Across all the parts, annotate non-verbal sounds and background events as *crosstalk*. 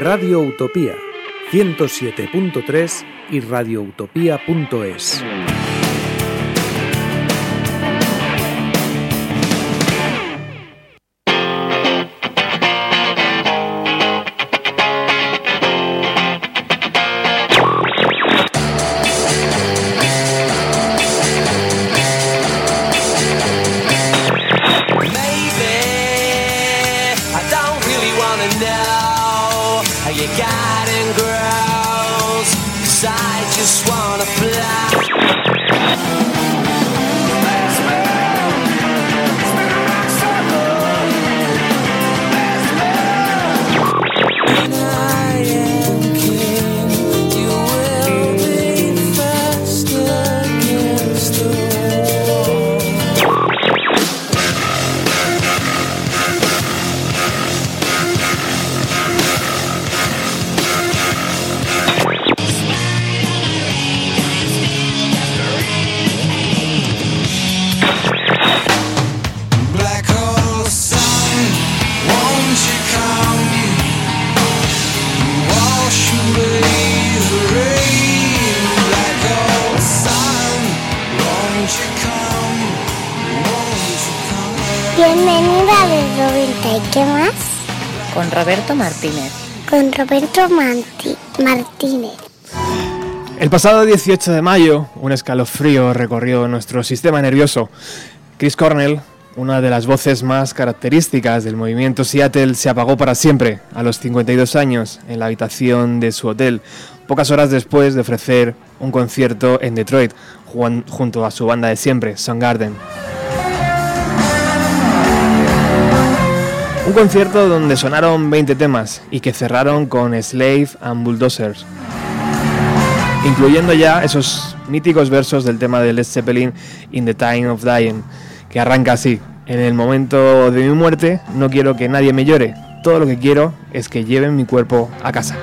Radio Utopía 107.3 y radioutopía.es. Martínez. Con Roberto Martínez. El pasado 18 de mayo, un escalofrío recorrió nuestro sistema nervioso. Chris Cornell, una de las voces más características del movimiento Seattle, se apagó para siempre a los 52 años en la habitación de su hotel, pocas horas después de ofrecer un concierto en Detroit junto a su banda de siempre, Soundgarden. Un concierto donde sonaron 20 temas y que cerraron con Slave and Bulldozers, incluyendo ya esos míticos versos del tema de Led Zeppelin In the Time of Dying, que arranca así. En el momento de mi muerte no quiero que nadie me llore, todo lo que quiero es que lleven mi cuerpo a casa.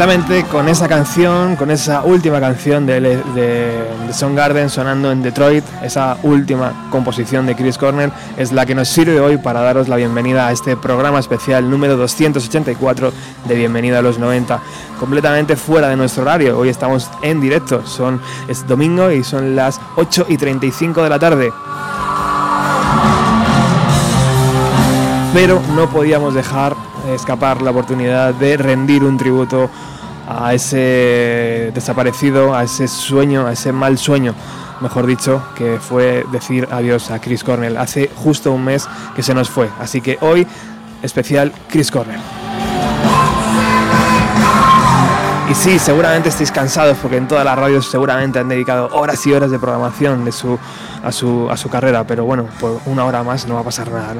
Precisamente con esa canción, con esa última canción de, de, de Soundgarden sonando en Detroit, esa última composición de Chris Cornell, es la que nos sirve hoy para daros la bienvenida a este programa especial número 284 de Bienvenida a los 90, completamente fuera de nuestro horario. Hoy estamos en directo, son, es domingo y son las 8 y 35 de la tarde. Pero no podíamos dejar escapar la oportunidad de rendir un tributo a ese desaparecido, a ese sueño, a ese mal sueño, mejor dicho, que fue decir adiós a Chris Cornell. Hace justo un mes que se nos fue. Así que hoy, especial Chris Cornell. Y sí, seguramente estéis cansados porque en todas las radios seguramente han dedicado horas y horas de programación de su, a, su, a su carrera, pero bueno, por una hora más no va a pasar nada.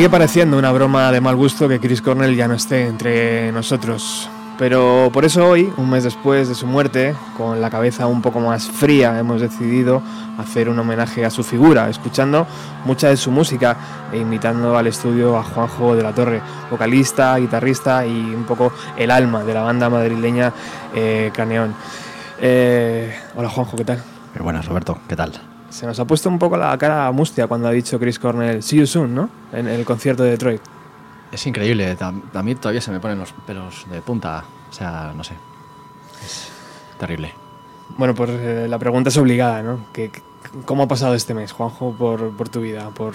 Sigue pareciendo una broma de mal gusto que Chris Cornell ya no esté entre nosotros. Pero por eso hoy, un mes después de su muerte, con la cabeza un poco más fría, hemos decidido hacer un homenaje a su figura, escuchando mucha de su música e invitando al estudio a Juanjo de la Torre, vocalista, guitarrista y un poco el alma de la banda madrileña eh. Eh, hola Juanjo, ¿qué tal? Eh, buenas, Roberto, ¿qué tal? Se nos ha puesto un poco la cara mustia cuando ha dicho Chris Cornell, see you soon, ¿no? En el concierto de Detroit. Es increíble, a mí todavía se me ponen los pelos de punta, o sea, no sé, es terrible. Bueno, pues eh, la pregunta es obligada, ¿no? ¿Qué, ¿Cómo ha pasado este mes, Juanjo, por, por tu vida, por,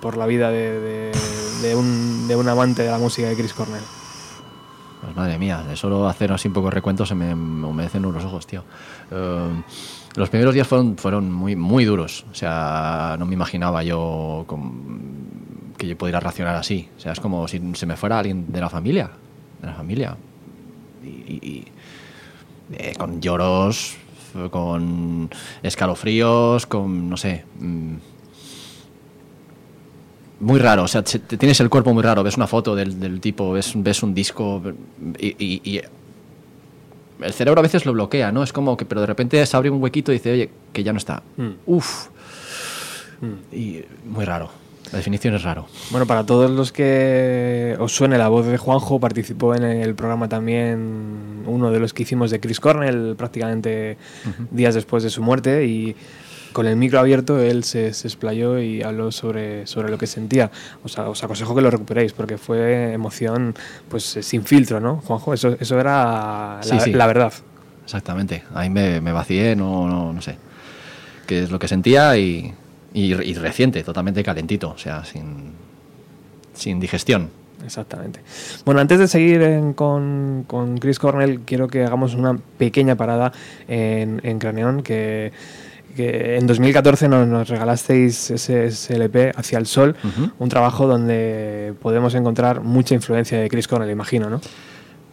por la vida de, de, de, un, de, un, amante de la música de Chris Cornell? Pues madre mía, de solo hacer así un poco recuento se me, me humedecen los ojos, tío. Uh, los primeros días fueron, fueron muy, muy duros, o sea, no me imaginaba yo que yo pudiera reaccionar así. O sea, es como si se me fuera alguien de la familia, de la familia. Y, eh, con lloros, con escalofríos, con, no sé... Mmm, muy raro, o sea, tienes el cuerpo muy raro, ves una foto del, tipo, ves, ves, un disco y, el cerebro a veces lo bloquea, ¿no? Es como que, pero de repente se abre un huequito y dice, oye, que ya no está. Mm. Uf. Mm. Y muy raro. La definición es raro. Bueno, para todos los que os suene la voz de Juanjo, participó en el programa también uno de los que hicimos de Chris Cornell prácticamente uh -huh. días después de su muerte y con el micro abierto él se, se explayó y habló sobre, sobre lo que sentía. O sea, os aconsejo que lo recuperéis porque fue emoción pues sin filtro, ¿no, Juanjo? Eso, eso era la, sí, sí. la verdad. Exactamente. Ahí me, me vacié, no, no, no sé. Qué es lo que sentía y, y, y, reciente, totalmente calentito, o sea, sin, sin digestión. Exactamente. Bueno, antes de seguir en, con, con, Chris Cornell, quiero que hagamos una pequeña parada en, en Craneón, que, que, en 2014 nos, nos, regalasteis ese, ese LP, Hacia el Sol, uh -huh. un trabajo donde podemos encontrar mucha influencia de Chris Cornell, imagino, ¿no?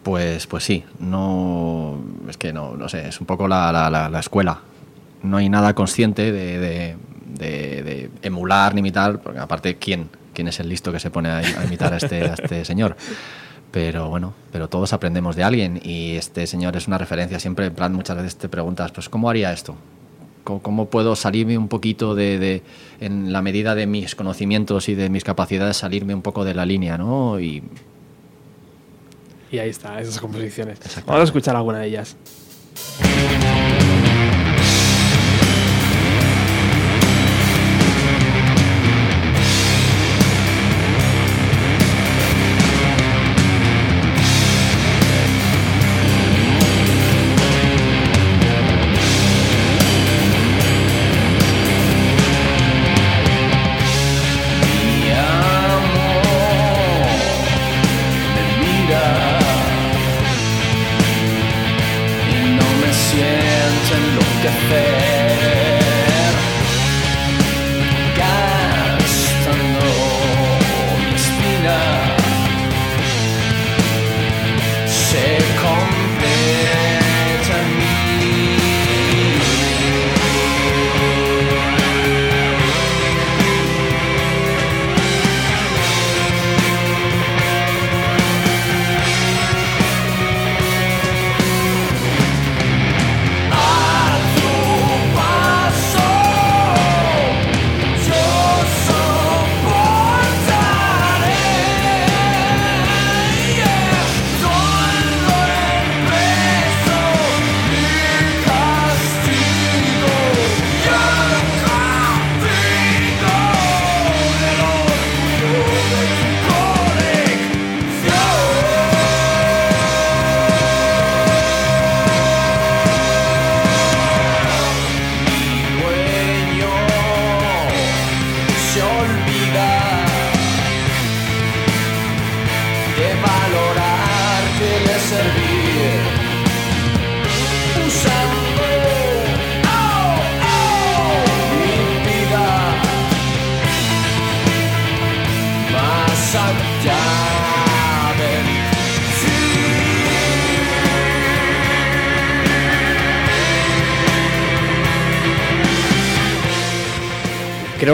Pues, pues sí, no, es que no, no sé, es un poco la, la, la, la escuela. No hay nada consciente de, de, de, de emular ni imitar, porque aparte, ¿quién? quién es el listo que se pone a, a imitar a este, a este *laughs* señor. Pero bueno, pero todos aprendemos de alguien y este señor es una referencia. Siempre, en plan, muchas veces te preguntas, pues, ¿cómo haría esto? ¿Cómo, puedo salirme un poquito de, de, en la medida de mis conocimientos y de mis capacidades, salirme un poco de la línea, ¿no? Y, y ahí está, esas composiciones. Vamos a escuchar alguna de ellas.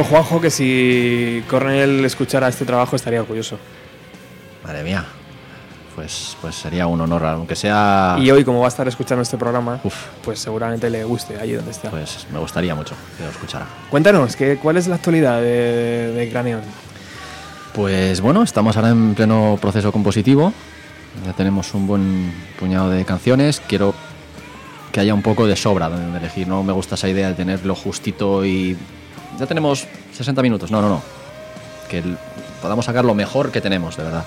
Creo, Juanjo, que si Cornell escuchara este trabajo estaría orgulloso. Madre mía. Pues, pues sería un honor, aunque sea. Y hoy, como va a estar escuchando este programa, Uf. pues seguramente le guste allí donde está. Pues me gustaría mucho que lo escuchara. Cuéntanos, ¿qué, ¿cuál es la actualidad de, de Craneon? Pues bueno, estamos ahora en pleno proceso compositivo. Ya tenemos un buen puñado de canciones. Quiero que haya un poco de sobra donde elegir. No me gusta esa idea de tenerlo justito y. Ya tenemos 60 minutos. No, no, no. Que podamos sacar lo mejor que tenemos, de verdad.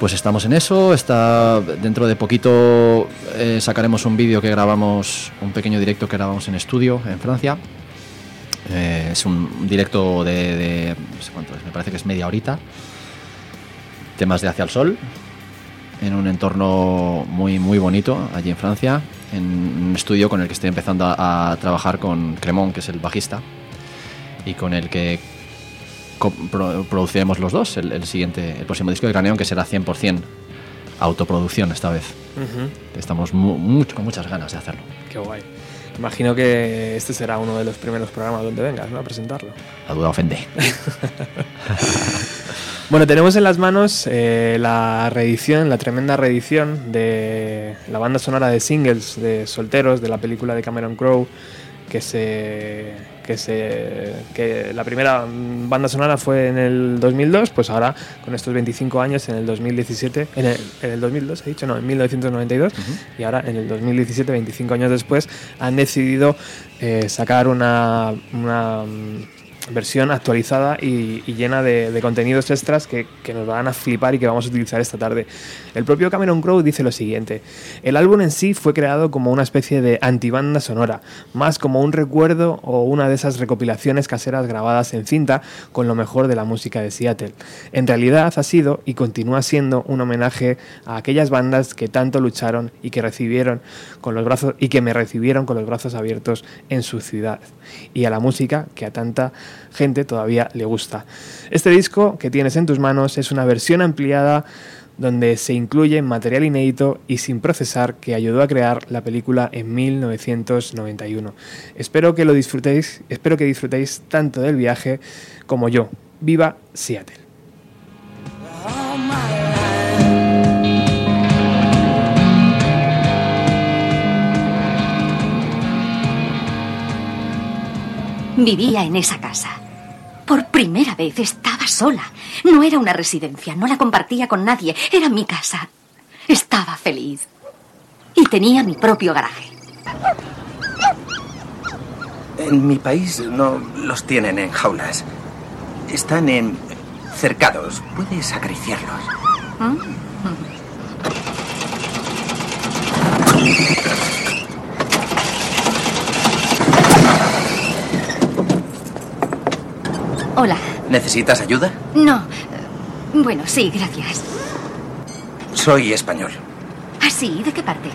Pues estamos en eso. Está dentro de poquito eh, sacaremos un vídeo que grabamos, un pequeño directo que grabamos en estudio en Francia. Eh, es un directo de, de- no sé cuánto es, me parece que es media horita. Temas de Hacia el Sol, en un entorno muy muy bonito allí en Francia, en un estudio con el que estoy empezando a, a trabajar con Cremón, que es el bajista, y con el que pro- produciremos los dos el, el siguiente, el próximo disco de Craneón, que será 100% autoproducción esta vez. Estamos mu- mucho, con muchas ganas de hacerlo. Qué guay. Imagino que este será uno de los primeros programas donde vengas, ¿no? A presentarlo. La duda ofende. *laughs* Bueno, tenemos en las manos eh, la reedición, la tremenda reedición de la banda sonora de singles de Solteros de la película de Cameron Crowe, que se que se que la primera banda sonora fue en el 2002, pues ahora con estos 25 años en el 2017, en el, en el 2002 he dicho, no, en 1992 y ahora en el 2017, 25 años después, han decidido eh, sacar una, una, versión actualizada y, llena de, de contenidos extras que, que nos van a flipar y que vamos a utilizar esta tarde. El propio Cameron Crowe dice lo siguiente, el álbum en sí fue creado como una especie de antibanda sonora, más como un recuerdo o una de esas recopilaciones caseras grabadas en cinta con lo mejor de la música de Seattle. En realidad ha sido y continúa siendo un homenaje a aquellas bandas que tanto lucharon y que recibieron con los brazos y que me recibieron con los brazos abiertos en su ciudad y a la música que a tanta gente todavía le gusta. Este disco que tienes en tus manos es una versión ampliada donde se incluye material inédito y sin procesar que ayudó a crear la película en 1991. Espero que lo disfrutéis, espero que disfrutéis tanto del viaje como yo. Viva Seattle. Vivía en esa casa. Por primera vez estaba sola. No era una residencia, no la compartía con nadie, era mi casa. Estaba feliz. Y tenía mi propio garaje. En mi país no los tienen en jaulas. Están en cercados. Puedes acariciarlos. Hola. ¿Necesitas ayuda? No. Bueno, sí, gracias. Soy español, ¿Ah, sí? ¿De qué parte?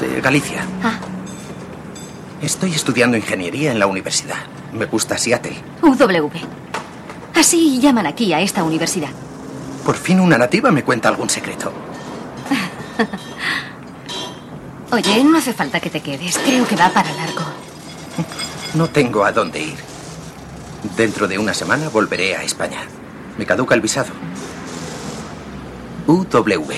de Galicia. Ah, Estoy estudiando ingeniería en la universidad. Me gusta Seattle. UW. Así llaman aquí a esta universidad. Por fin una nativa me cuenta algún secreto. Oye, no hace falta que te quedes. Creo que va para largo. No tengo a dónde ir. Dentro de una semana volveré a España. Me caduca el visado. UW.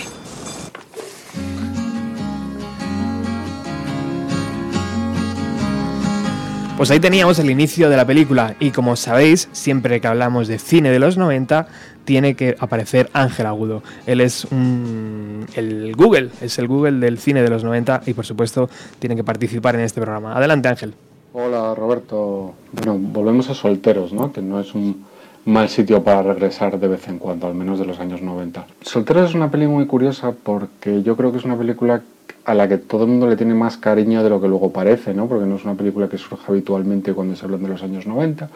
Pues ahí teníamos el inicio de la película y como sabéis, siempre que hablamos de cine de los 90, tiene que aparecer Ángel Agudo. Él es un- el Google, es el Google del cine de los 90 y por supuesto tiene que participar en este programa. Adelante Ángel. Hola Roberto. Bueno, volvemos a Solteros, ¿no? Que no es un mal sitio para regresar de vez en cuando, al menos de los años 90. Solteros es una peli muy curiosa porque yo creo que es una película a la que todo el mundo le tiene más cariño de lo que luego parece, ¿no? Porque no es una película que surge habitualmente cuando se hablan de los años 90.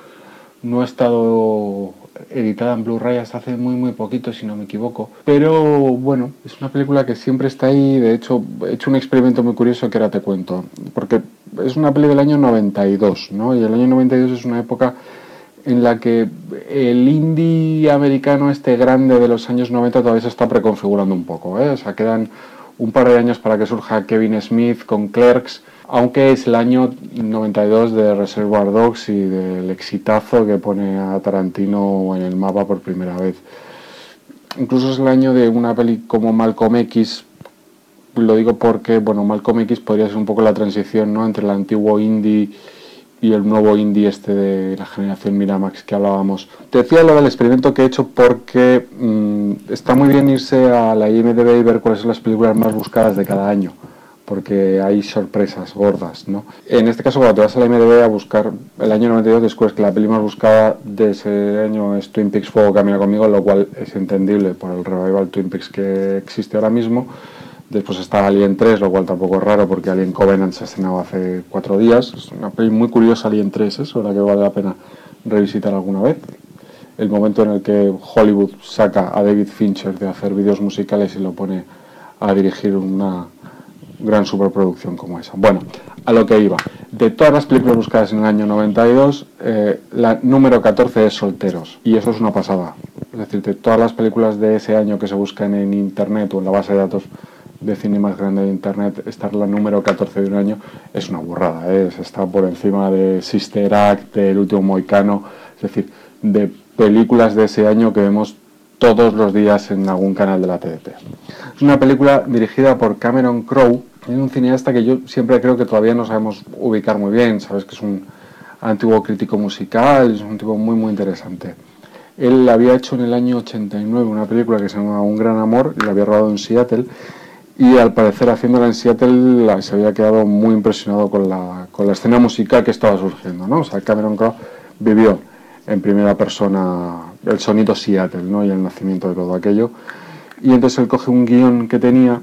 No ha estado editada en Blu-ray hasta hace muy muy poquito, si no me equivoco. Pero bueno, es una película que siempre está ahí. De hecho, he hecho un experimento muy curioso que ahora te cuento. Porque es una peli del año 92, ¿no? Y el año 92 es una época en la que el indie americano este grande de los años 90 todavía se está preconfigurando un poco, ¿eh? O sea, quedan un par de años para que surja Kevin Smith con Clerks, aunque es el año 92 de Reservoir Dogs y del exitazo que pone a Tarantino en el mapa por primera vez. Incluso es el año de una peli como Malcolm X, lo digo porque, bueno, Malcolm X podría ser un poco la transición ¿no? entre el antiguo indie y el nuevo indie este de la generación Miramax que hablábamos. Te decía lo del experimento que he hecho porque mm, está muy bien irse a la IMDB y ver cuáles son las películas más buscadas de cada año, porque hay sorpresas gordas, ¿no? En este caso, cuando te vas a la IMDB a buscar el año 92, después que la peli más buscada de ese año es Twin Peaks Fuego Camina Conmigo, lo cual es entendible por el revival Twin Peaks que existe ahora mismo. Después está Alien 3, lo cual tampoco es raro porque Alien Covenant se ha estrenado hace cuatro días. Es una peli muy curiosa Alien 3, eso, la que vale la pena revisitar alguna vez. El momento en el que Hollywood saca a David Fincher de hacer vídeos musicales y lo pone a dirigir una gran superproducción como esa. Bueno, a lo que iba. De todas las películas buscadas en el año 92, eh, la número 14 es Solteros. Y eso es una pasada. Es decir, de todas las películas de ese año que se buscan en internet o en la base de datos de cine más grande de internet, estar la número 14 de un año es una burrada, ¿eh? está por encima de Sister Act, del último Moicano, es decir, de películas de ese año que vemos todos los días en algún canal de la TDT. Es una película dirigida por Cameron Crowe, es un cineasta que yo siempre creo que todavía no sabemos ubicar muy bien, sabes que es un antiguo crítico musical, es un tipo muy muy interesante. Él había hecho en el año 89 una película que se llama Un gran amor, y la había rodado en Seattle, y al parecer haciéndola en Seattle se había quedado muy impresionado con la, con la escena musical que estaba surgiendo, ¿no? O sea, Cameron Crowe vivió en primera persona el sonido Seattle, ¿no? Y el nacimiento de todo aquello. Y entonces él coge un guion que tenía,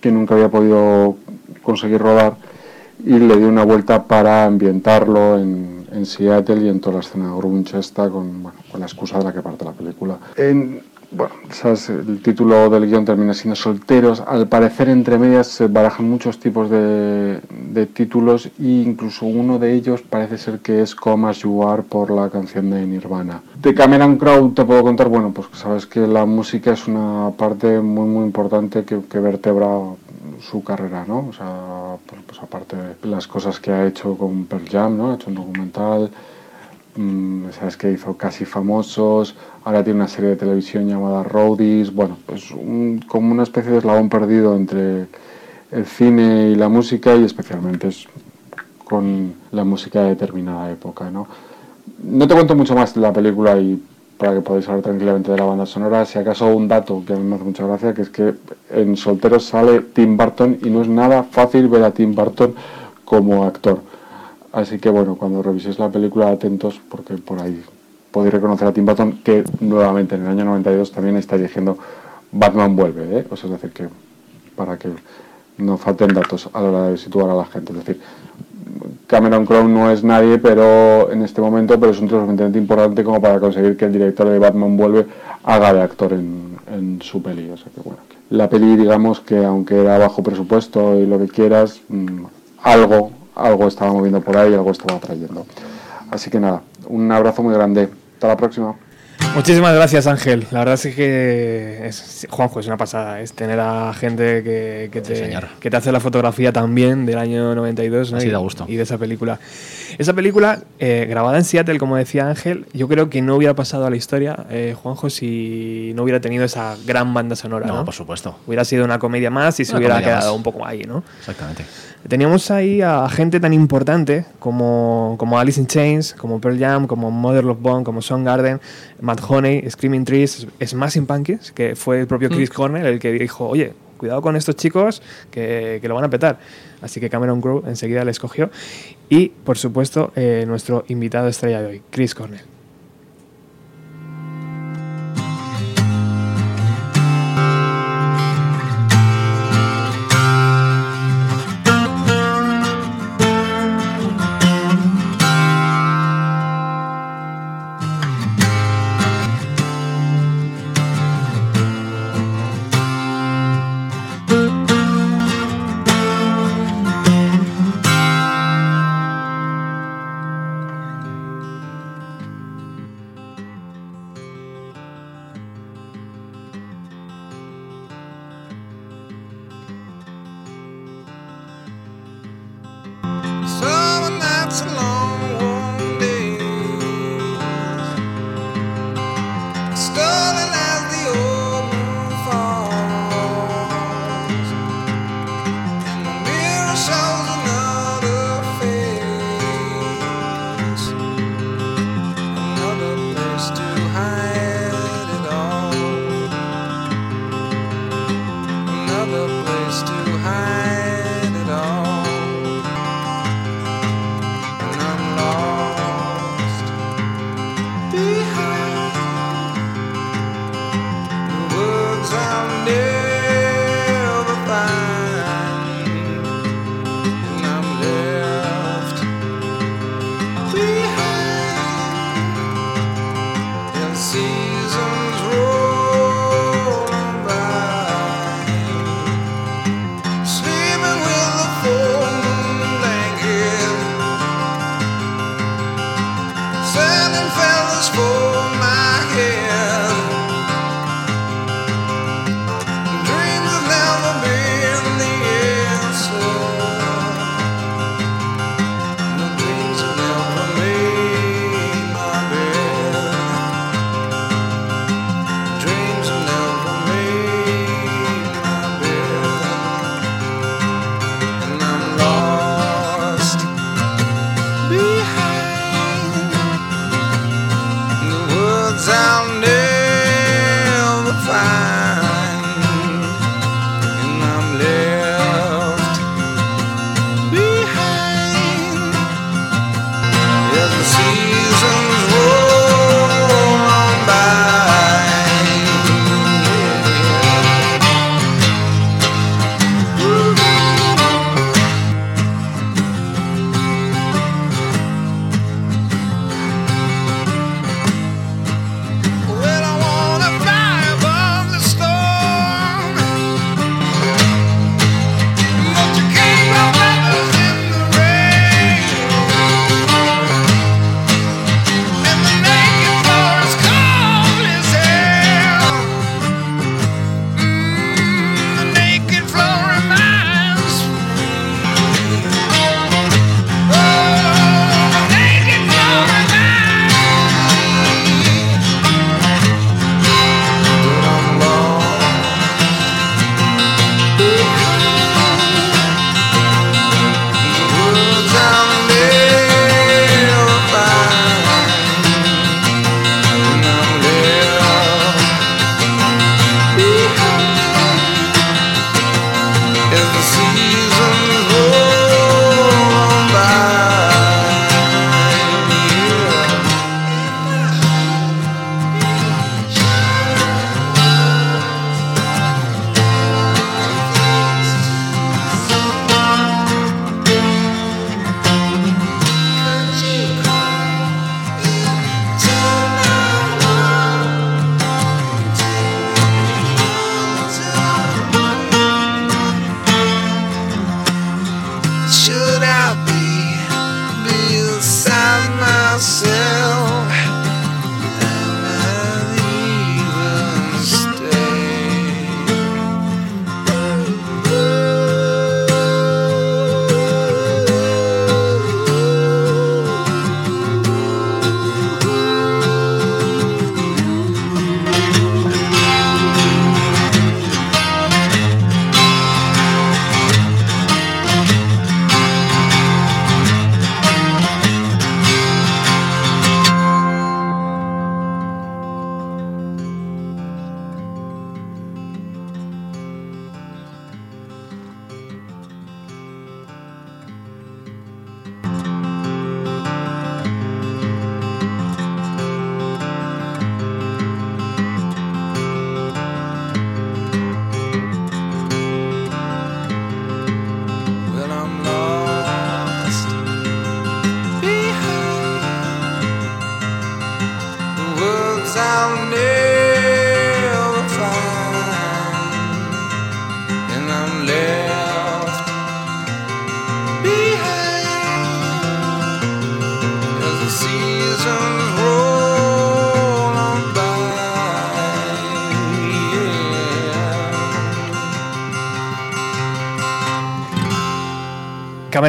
que nunca había podido conseguir rodar, y le dio una vuelta para ambientarlo en, en Seattle y en toda la escena grunge esta, con, bueno, con la excusa de la que parte la película. En, bueno, el título del guion termina siendo Solteros. Al parecer, entre medias se barajan muchos tipos de, de títulos e incluso uno de ellos parece ser que es Come As You Are por la canción de Nirvana. De Cameron Crowe te puedo contar, bueno, pues sabes que la música es una parte muy, muy importante que, que vertebra su carrera, ¿no? O sea, pues, pues aparte de las cosas que ha hecho con Pearl Jam, ¿no? Ha hecho un documental, mmm, sabes que hizo Casi Famosos, ahora tiene una serie de televisión llamada Roadies, bueno, pues un, como una especie de eslabón perdido entre el cine y la música y especialmente es con la música de determinada época, ¿no? No te cuento mucho más de la película y para que podáis hablar tranquilamente de la banda sonora, si acaso un dato que a mí me hace mucha gracia, que es que en Solteros sale Tim Burton y no es nada fácil ver a Tim Burton como actor. Así que bueno, cuando reviséis la película, atentos, porque por ahí podéis reconocer a Tim Burton, que nuevamente en el año 92 también está dirigiendo Batman Vuelve, ¿eh? o sea, es decir, que para que no falten datos a la hora de situar a la gente. Es decir, Cameron Crowe no es nadie pero en este momento, pero es un suficientemente importante como para conseguir que el director de Batman Vuelve haga de actor en, en su peli. O sea que bueno, la peli, digamos que aunque era bajo presupuesto y lo que quieras, mmm, algo, algo estaba moviendo por ahí, algo estaba trayendo. Así que nada, un abrazo muy grande. Hasta la próxima. Muchísimas gracias, Ángel. La verdad es que es, Juanjo es una pasada. Es tener a gente que, que, te, Sí, que te hace la fotografía también del año 92 ¿no? Así y, da gusto. y de esa película. Esa película, eh, grabada en Seattle, como decía Ángel, yo creo que no hubiera pasado a la historia, eh, Juanjo, si no hubiera tenido esa gran banda sonora. No, No, por supuesto. Hubiera sido una comedia más y se Una hubiera quedado más. un poco ahí, ¿no? Exactamente. Teníamos ahí a gente tan importante como, como Alice in Chains, como Pearl Jam, como Mother Love Bone, como Soundgarden, Matt Honey, Screaming Trees, Smashing Pumpkins, que fue el propio Chris Cornell el que dijo, oye, cuidado con estos chicos que, que lo van a petar. Así que Cameron Crowe enseguida le escogió. Y, por supuesto, eh, nuestro invitado estrella de hoy, Chris Cornell.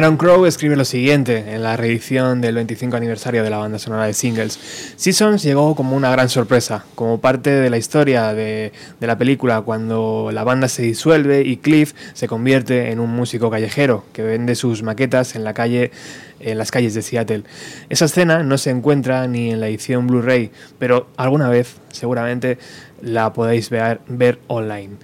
Cameron Crowe escribe lo siguiente en la reedición del 25 aniversario de la banda sonora de singles. Seasons llegó como una gran sorpresa, como parte de la historia de, de, la película cuando la banda se disuelve y Cliff se convierte en un músico callejero que vende sus maquetas en la calle en las calles de Seattle. Esa escena no se encuentra ni en la edición Blu-ray, pero alguna vez seguramente la podéis ver, ver online.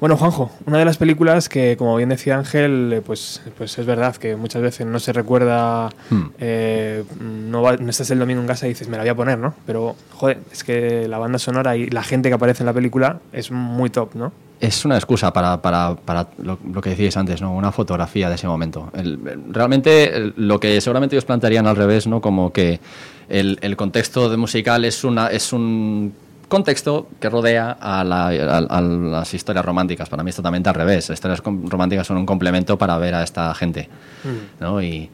Bueno, Juanjo, una de las películas que, como bien decía Ángel, eh, pues, pues es verdad que muchas veces no se recuerda, hmm. eh, no, va, no, estás el domingo en casa y dices, me la voy a poner, ¿no? Pero, joder, es que la banda sonora y la gente que aparece en la película es muy top, ¿no? Es una excusa para, para, para lo, lo, que decíais antes, ¿no? Una fotografía de ese momento. El, realmente lo que seguramente os plantearían al revés, ¿no? Como que el, el contexto de musical es, una, es un contexto que rodea a, las historias románticas. Para mí es totalmente al revés. Las historias románticas son un complemento para ver a esta gente. Mm. ¿no? Y,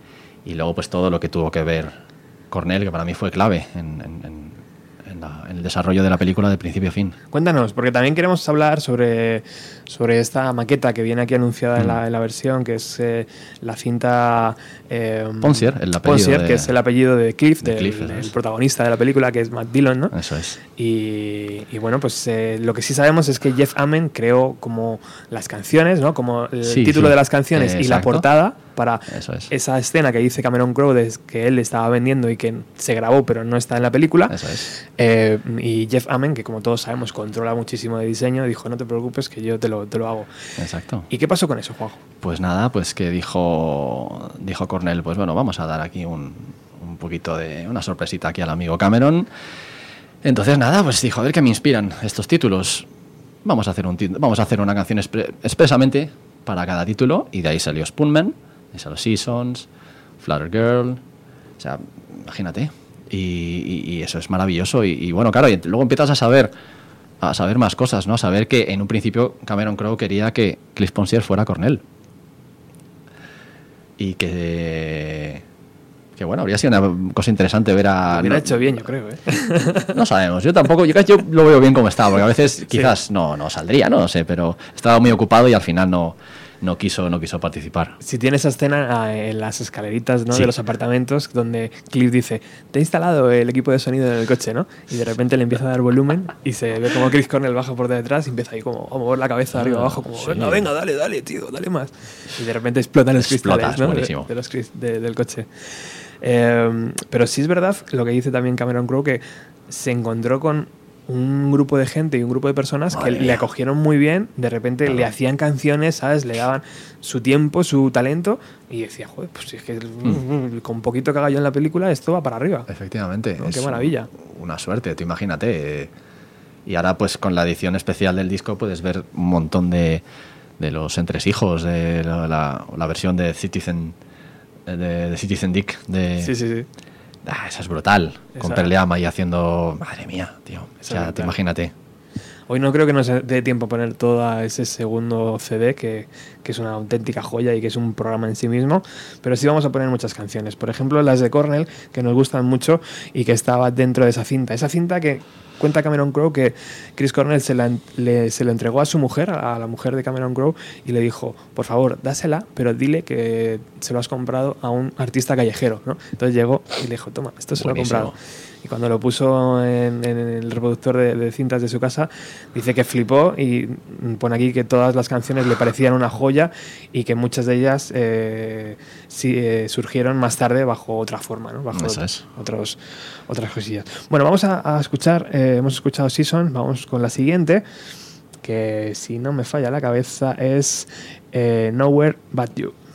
luego pues todo lo que tuvo que ver Cornell, que para mí fue clave en en, el desarrollo de la película de principio a fin. Cuéntanos, porque también queremos hablar sobre, sobre esta maqueta que viene aquí anunciada en, la, mm. en, la, versión, que es eh, la cinta... Eh, Ponsier, el apellido que es el apellido de Cliff, el protagonista de la película, que es Matt Dillon, ¿no? Eso es. Y, y bueno, pues eh, lo que sí sabemos es que Jeff Amen creó como las canciones, ¿no? Como el título de las canciones y la portada para esa escena que dice Cameron Crowe que él estaba vendiendo y que se grabó pero no está en la película. Eh, y Jeff Amen, que como todos sabemos controla muchísimo de diseño, dijo no te preocupes que yo te lo, te lo hago. Exacto. ¿Y qué pasó con eso, Juanjo? Pues nada, pues que dijo, dijo Cornell, pues bueno, vamos a dar aquí un, un poquito de una sorpresita aquí al amigo Cameron. Entonces nada, pues dijo, a ver qué me inspiran estos títulos. Vamos a hacer, un, vamos a hacer una canción expresamente para cada título y de ahí salió Spoonman a los Seasons, Flutter Girl, o sea, imagínate. Y, eso es maravilloso. Y, bueno, claro, y luego empiezas a saber a saber más cosas, ¿no? A saber que en un principio Cameron Crowe quería que Cliff Ponsier fuera Cornell. Y que que bueno, habría sido una cosa interesante ver a. Lo hubiera hecho bien, yo creo, ¿eh? No sabemos. Yo tampoco. Yo, yo lo veo bien como estaba, porque a veces quizás no, no saldría, no, no sé, pero estaba muy ocupado y al final no, no quiso, no quiso participar. Si tiene esa escena ah, en las escaleritas de los apartamentos donde Cliff dice, te he instalado el equipo de sonido en el coche, ¿no? Y de repente le empieza a dar volumen y se ve como Chris Cornell baja por detrás y empieza ahí como a mover la cabeza arriba abajo, como, venga, venga, dale, dale, tío, dale más. Y de repente explotan los cristales ¿no? de, los, del coche. Eh, pero sí es verdad lo que dice también Cameron Crowe, que se encontró con un grupo de gente y un grupo de personas que le acogieron muy bien, de repente le hacían canciones, ¿sabes? Le daban su tiempo, su talento y decía, joder, pues es que mm. con poquito que haga yo en la película esto va para arriba. Efectivamente. Qué maravilla. Una suerte, tú imagínate. Eh, y ahora pues con la edición especial del disco puedes ver un montón de, de los entresijos, de la, la, versión de Citizen, de, Citizen Dick. De, sí, sí, sí Ah, esa es brutal. Con Perleama y haciendo. Madre mía, tío. o sea, te imagínate. Hoy no creo que nos dé tiempo a poner todo ese segundo CD, que, que, es una auténtica joya y que es un programa en sí mismo, pero sí vamos a poner muchas canciones. Por ejemplo, las de Cornell, que nos gustan mucho y que estaba dentro de esa cinta. Esa cinta que cuenta Cameron Crowe que Chris Cornell se, la, se lo entregó a su mujer, a la mujer de Cameron Crowe, y le dijo, por favor, dásela, pero dile que se lo has comprado a un artista callejero. ¿no? Entonces llegó y le dijo, toma, esto se lo he comprado. Y cuando lo puso en, el reproductor de, cintas de su casa, dice que flipó y pone aquí que todas las canciones le parecían una joya y que muchas de ellas eh, eh, surgieron más tarde bajo otra forma, ¿no? bajo otros, otras cosillas. Bueno, vamos a, escuchar, eh, hemos escuchado Season, vamos con la siguiente, que si no me falla la cabeza es Nowhere But You.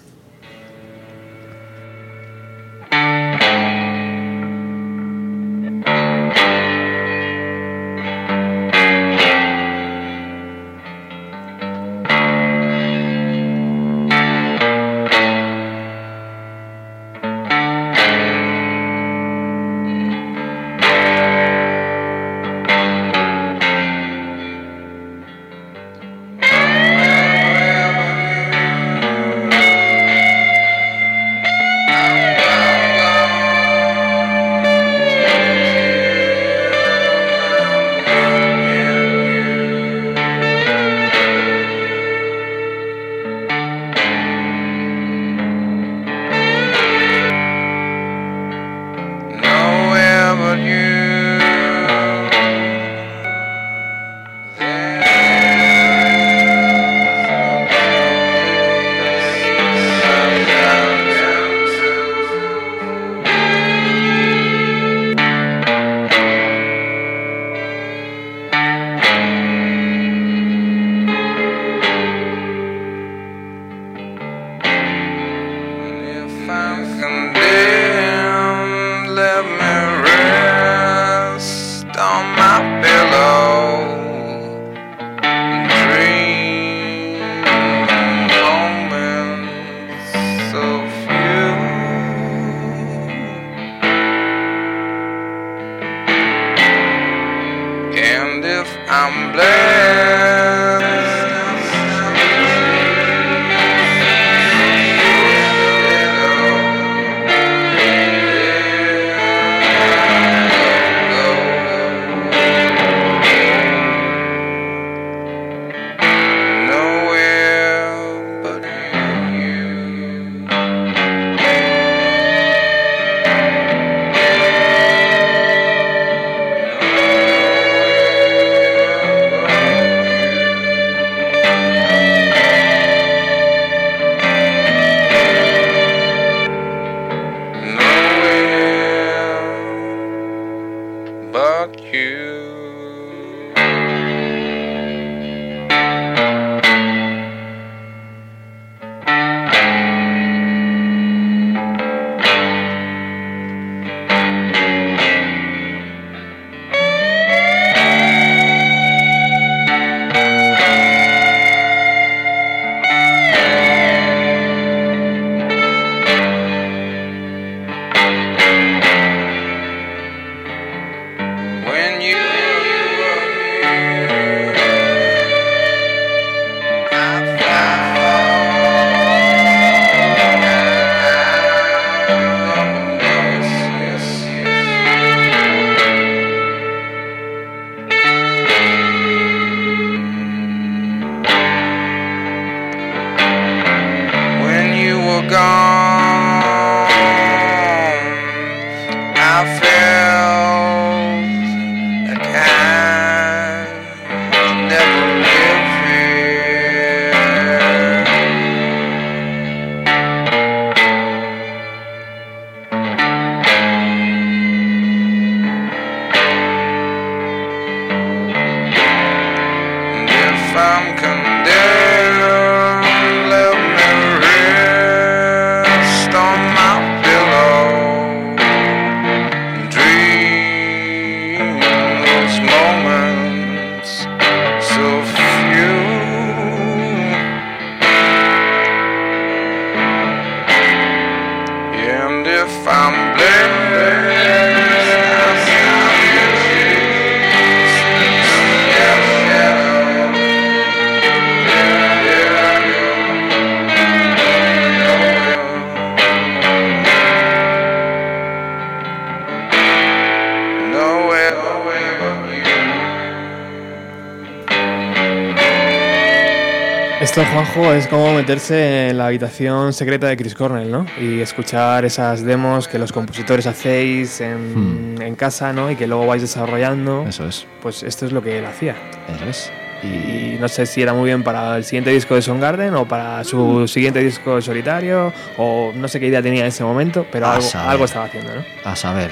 Meterse en la habitación secreta de Chris Cornell, ¿no? Y escuchar esas demos que los compositores hacéis en, en casa, ¿no? Y que luego vais desarrollando. Eso es, Pues esto es lo que él hacía. eso es. Y no sé si era muy bien para el siguiente disco de Soundgarden o para su siguiente disco solitario, o no sé qué idea tenía en ese momento, pero algo, algo estaba haciendo, ¿no? A saber.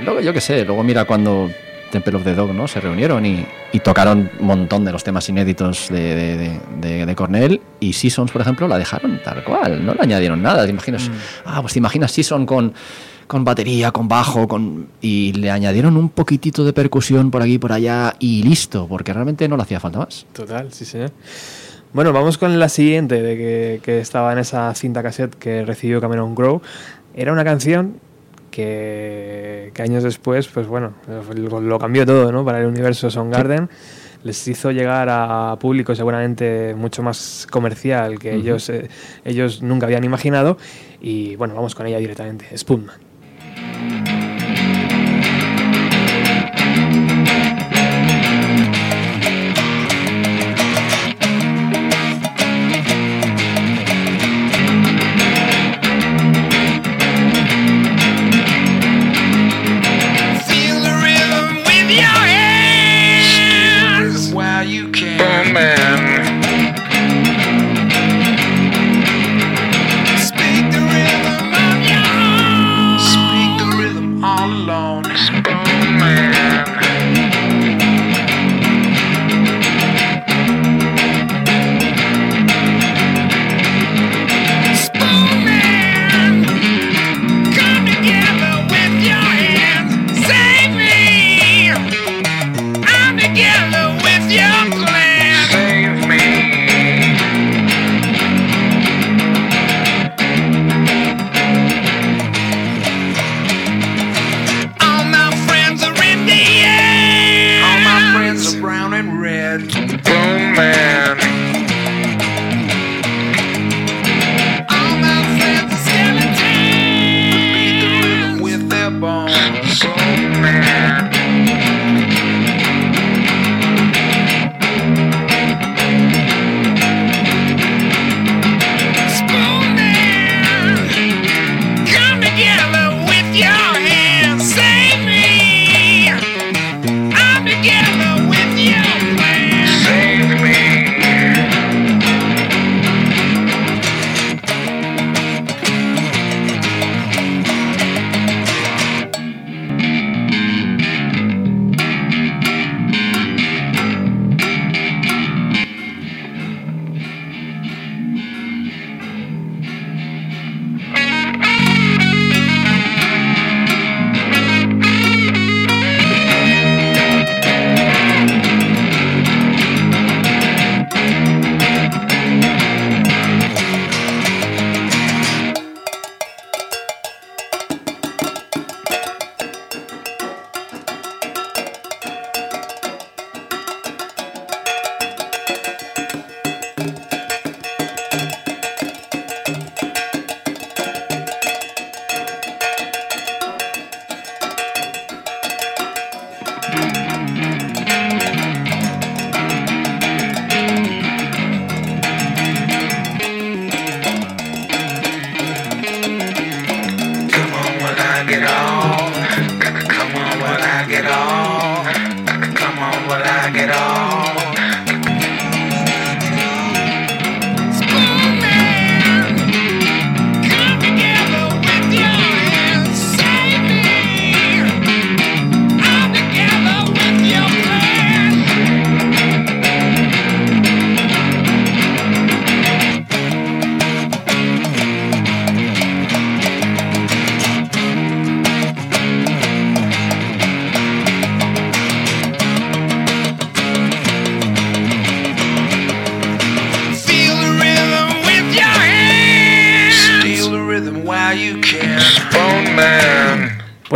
Luego, yo qué sé, luego mira cuando Temple of the Dog ¿no? se reunieron y, y tocaron un montón de los temas inéditos de, de, de, de- de Cornell y Seasons, por ejemplo, la dejaron tal cual, no le añadieron nada. ¿Te imaginas? Ah, pues te imaginas Season con, con batería, con bajo, con y le añadieron un poquitito de percusión por aquí y por allá y listo, porque realmente no le hacía falta más. Total, sí, señor. Bueno, vamos con la siguiente de que, que estaba en esa cinta cassette que recibió Cameron Crowe. Era una canción que, que años después, pues bueno, lo, lo cambió todo, ¿no? Para el universo Soundgarden. Les hizo llegar a público seguramente mucho más comercial que Ujú. ellos, eh, ellos nunca habían imaginado. Y bueno, vamos con ella directamente. Spoonman.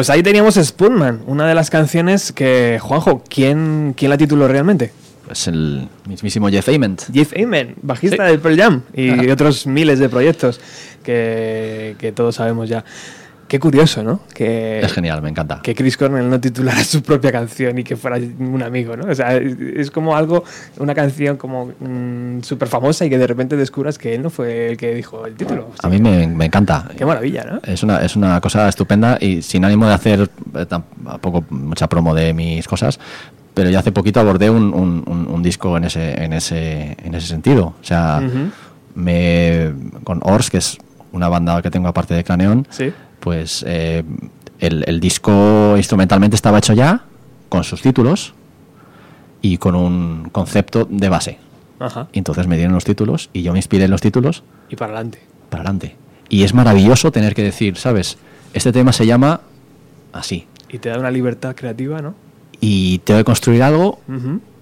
Pues ahí teníamos Spoonman, una de las canciones que, Juanjo, ¿quién, quién la tituló realmente? Pues el mismísimo Jeff Ament. Jeff Ament, bajista Sí. del Pearl Jam y Ajá. otros miles de proyectos que, que todos sabemos ya. Qué curioso, ¿no? Que, Es genial, me encanta. que Chris Cornell no titulara *laughs* su propia canción y que fuera un amigo, ¿no? O sea, es, como algo, una canción como súper famosa y que de repente descubras que él no fue el que dijo el título. A mí me, me encanta. Qué maravilla, ¿no? Es una, es una cosa estupenda y sin ánimo de hacer eh, tampoco mucha promo de mis cosas, pero yo hace poquito abordé un, un- un- un disco en ese, en, ese, en ese sentido. O sea, me, con Ors, que es una banda que tengo aparte de Craneón, Sí. Pues eh, el, el disco instrumentalmente estaba hecho ya, con sus títulos y con un concepto de base. Ajá. Y entonces me dieron los títulos y yo me inspiré en los títulos Y para adelante. para adelante. Y es maravilloso tener que decir, ¿sabes? Este tema se llama así. Y te da una libertad creativa, ¿no? Y tengo que construir algo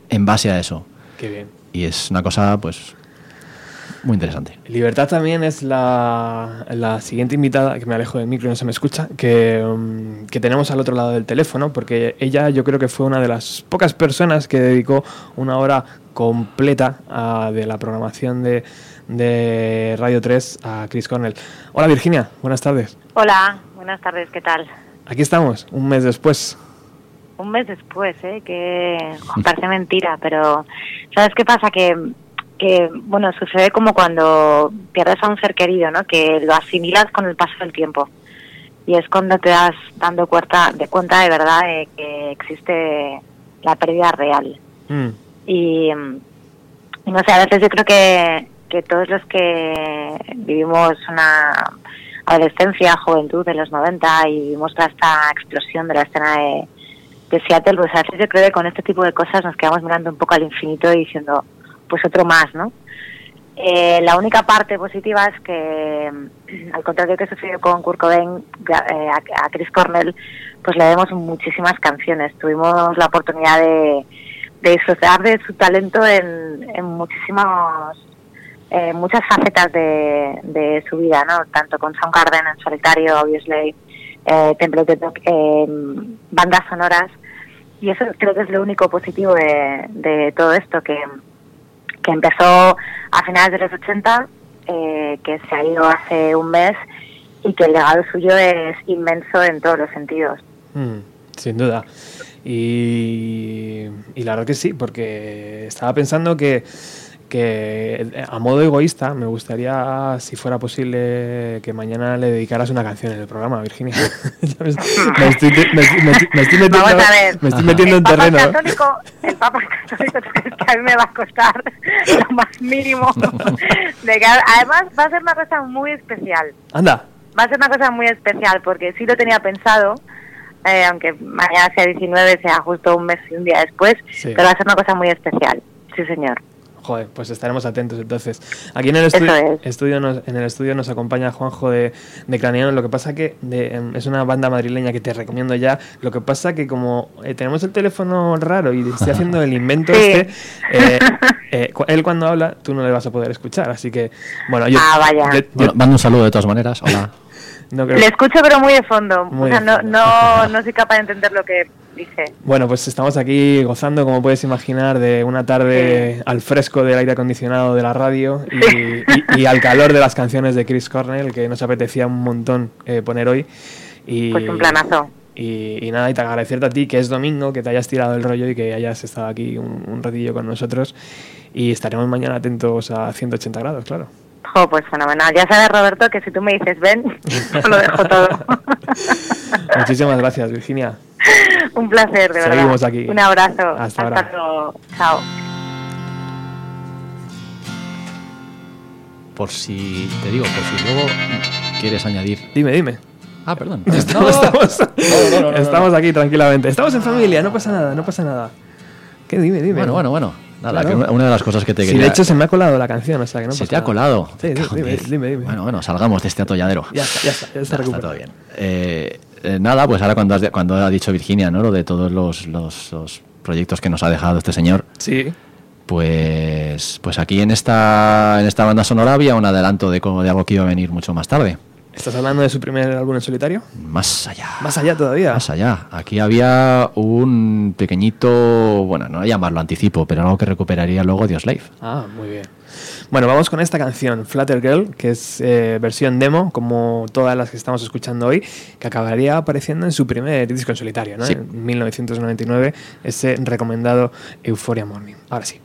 en base a eso. Qué bien. Y es una cosa, pues, muy interesante. Libertad también es la, la siguiente invitada, que me alejo del micro y no se me escucha, que, um, que tenemos al otro lado del teléfono, porque ella yo creo que fue una de las pocas personas que dedicó una hora completa a- de la programación de, de Radio 3 a Chris Cornell. Hola Virginia, buenas tardes. Hola, buenas tardes, ¿qué tal? Aquí estamos, un mes después. Un mes después, ¿eh? Que parece mentira, pero ¿sabes qué pasa? Que, que, bueno, sucede como cuando pierdes a un ser querido, ¿no? Que lo asimilas con el paso del tiempo. Y es cuando te das dando cuenta de, cuenta de verdad de que existe la pérdida real. Mm, Y, y no sé, a veces yo creo que, que todos los que vivimos una adolescencia, juventud de los 90 y vimos toda esta explosión de la escena de, de Seattle, pues a veces yo creo que con este tipo de cosas nos quedamos mirando un poco al infinito y diciendo, pues otro más, ¿no? Eh, la única parte positiva es que, mm, al contrario que sucedió con Kurt Cobain, eh, a, Chris Cornell, pues le demos muchísimas canciones. Tuvimos la oportunidad de, de disfrutar de su talento en, en muchísimos eh, muchas facetas de, de su vida, ¿no? Tanto con Soundgarden en solitario, obviously, eh, Temple the Dog, eh, bandas sonoras. Y eso creo que es lo único positivo de, de todo esto, que, que empezó a finales de los 80, eh, que se ha ido hace un mes y que el legado suyo es inmenso en todos los sentidos. mm, sin duda. Y, y la verdad que sí, porque estaba pensando que, que eh, a modo egoísta me gustaría, si fuera posible, que mañana le dedicaras una canción en el programa, Virginia. *laughs* Me, estoy, me estoy- me estoy- me estoy metiendo, me estoy metiendo en terreno. Católico, el Papa *laughs* Católico es que a mí me va a costar *laughs* lo más mínimo. De que, además va a ser una cosa muy especial. Anda, Va a ser una cosa muy especial porque sí lo tenía pensado, eh, aunque mañana sea 19, sea justo un mes y un día después, Sí. pero va a ser una cosa muy especial. Sí, señor. Joder, pues estaremos atentos entonces. Aquí en el estudio, Eso es. estudio nos, en el estudio nos acompaña Juanjo de, de Craneón. Lo que pasa que de- em, es una banda madrileña que te recomiendo ya. Lo que pasa que como eh, tenemos el teléfono raro y estoy haciendo el invento *laughs* Sí. este, eh, eh, cu- él cuando habla tú no le vas a poder escuchar. Así que, bueno, yo, Ah, vaya. yo- yo Bueno, mando un saludo de todas maneras. Hola. *laughs* no creo- Le escucho pero muy de fondo. Muy o sea, no, fondo. no, *laughs* no soy capaz de entender lo que dice. Bueno, pues estamos aquí gozando, como puedes imaginar, de una tarde al fresco del aire acondicionado de la radio y, y- y al calor de las canciones de Chris Cornell, que nos apetecía un montón eh, poner hoy. Y, Pues un planazo. Y, y nada, y te agradecerte a ti que es domingo, que te hayas tirado el rollo y que hayas estado aquí un, un ratillo con nosotros. Y estaremos mañana atentos a 180 grados, claro. Jo, pues fenomenal. Ya sabes, Roberto, que si tú me dices ven, *laughs* lo dejo todo. *laughs* Muchísimas gracias, Virginia. Un placer, de verdad. Seguimos aquí. Un abrazo. Hasta ahora. luego. Chao. Por si te digo, por si luego quieres añadir. Dime, dime. Ah, perdón. *laughs* Estamos, estamos- no, no, no, no. estamos aquí tranquilamente. Estamos en familia, no pasa nada, no pasa nada. ¿Qué? Dime, dime. Bueno, bueno, bueno. Nada, Claro. que una- de las cosas que te Sí, quería. de hecho se me ha colado la canción, o sea que no se te ha colado. Sí, sí, dime, dime, dime. Bueno, bueno, salgamos de este atolladero. Ya está, ya está, ya está Ya está recuperado. todo bien. Eh, eh, nada, pues ahora cuando, has- cuando ha dicho Virginia, ¿no? Lo de todos los, los- los proyectos que nos ha dejado este señor, Sí, pues, pues aquí en esta, en esta banda sonora había un adelanto de, de algo que iba a venir mucho más tarde. ¿Estás hablando de su primer álbum en solitario? Más allá. Más allá todavía. Más allá. Aquí había un pequeñito, bueno, no llamarlo anticipo, pero algo que recuperaría luego Dios Live. Ah, muy bien. Bueno, vamos con esta canción, Flutter Girl, que es eh, versión demo, como todas las que estamos escuchando hoy, que acabaría apareciendo en su primer disco en solitario, ¿no? Sí. En 1999, ese recomendado Euphoria Morning. Ahora sí.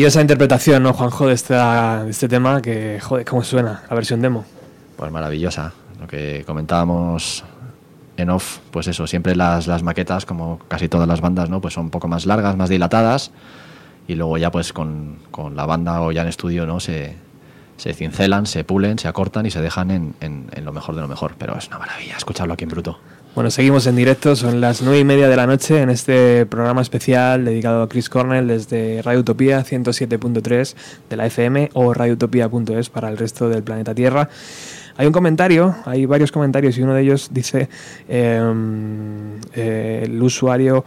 Maravillosa interpretación, ¿no, Juanjo, de, esta, de este tema? Que, joder, ¿cómo suena la versión demo? Pues maravillosa. Lo que comentábamos en off, pues eso, siempre las, las maquetas, como casi todas las bandas, ¿no? Pues son un poco más largas, más dilatadas. Y luego ya pues con, con la banda o ya en estudio, ¿no? Se, se cincelan, se pulen, se acortan y se dejan en, en- en lo mejor de lo mejor. Pero es una maravilla escucharlo aquí en bruto. Bueno, seguimos en directo, son las nueve y media de la noche en este programa especial dedicado a Chris Cornell desde Radio Utopía 107.3 de la FM o radioutopía.es para el resto del planeta Tierra. Hay un comentario, hay varios comentarios y uno de ellos dice em, eh, el usuario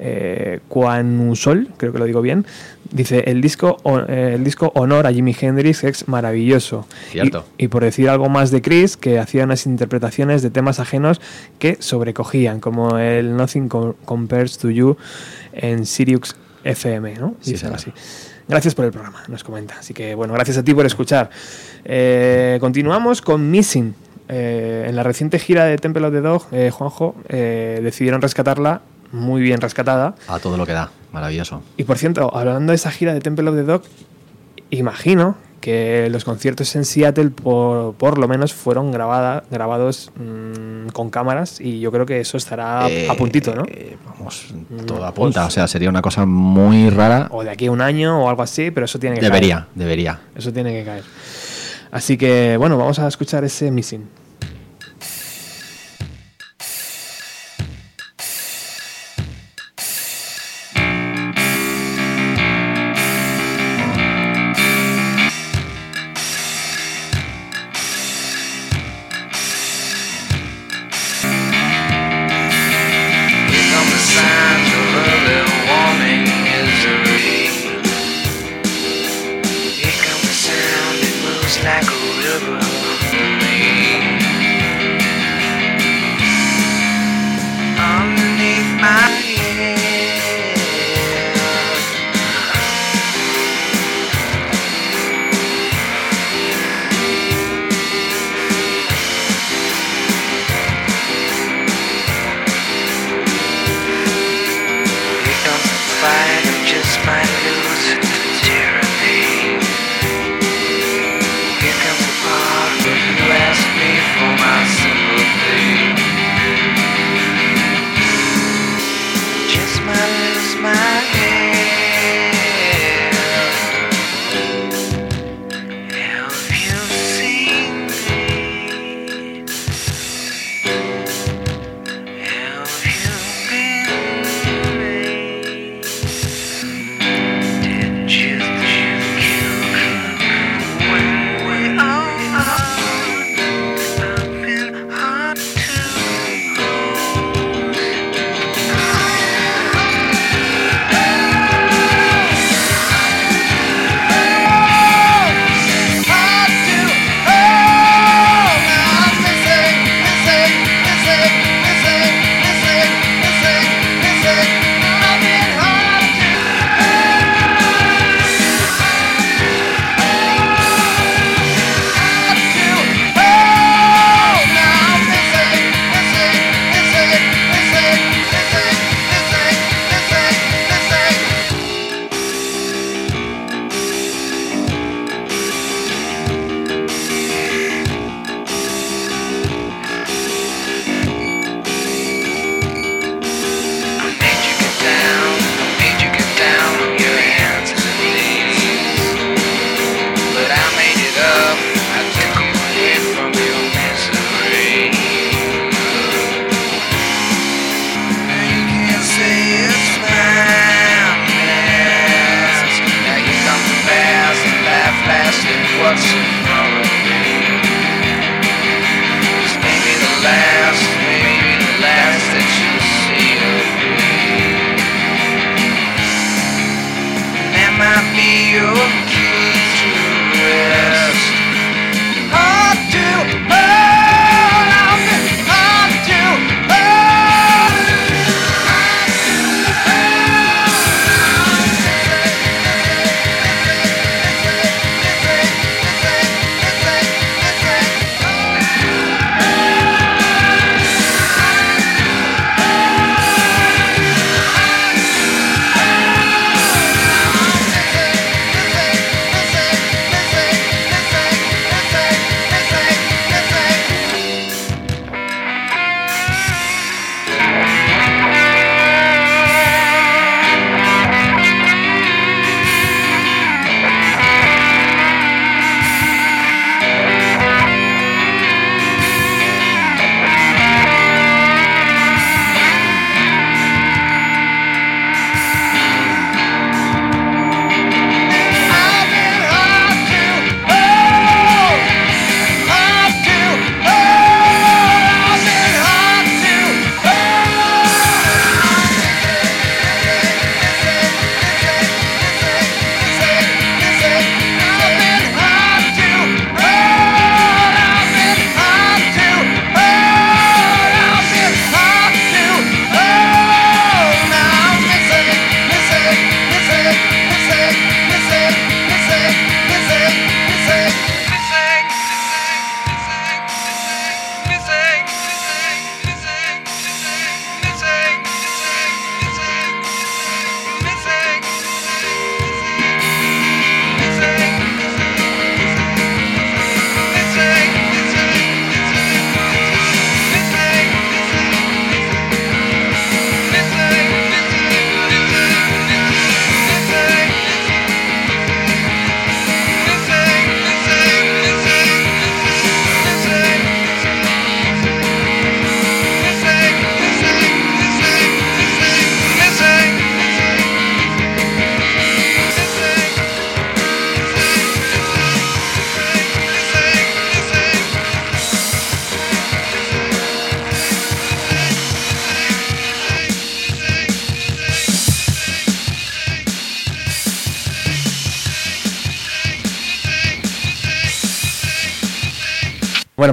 eh, Quanusol, creo que lo digo bien, dice el disco, o- eh, el disco Honor a Jimi Hendrix es maravilloso. Cierto. Y, y por decir algo más de Chris, que hacía unas interpretaciones de temas ajenos que sobrecogían, como el Nothing Co- Compares to You en Sirius FM, ¿no? Sí, Dice así. Gracias por el programa, nos comenta. Así que bueno, gracias a ti por escuchar. Eh, continuamos con Missing. Eh, en la reciente gira de Temple of the Dog, eh, Juanjo, decidieron rescatarla, muy bien rescatada. A todo lo que da. Maravilloso. Y por cierto, hablando de esa gira de Temple of the Dog, imagino que los conciertos en Seattle por, por lo menos fueron grabada, grabados mm, con cámaras y yo creo que eso estará Eh, a puntito, ¿no? Vamos, Mm, todo apunta. pues- O sea, sería una cosa muy rara. O de aquí a un año o algo así, pero eso tiene que Debería, caer. debería. Eso tiene que caer. Así que bueno, vamos a escuchar ese Missing.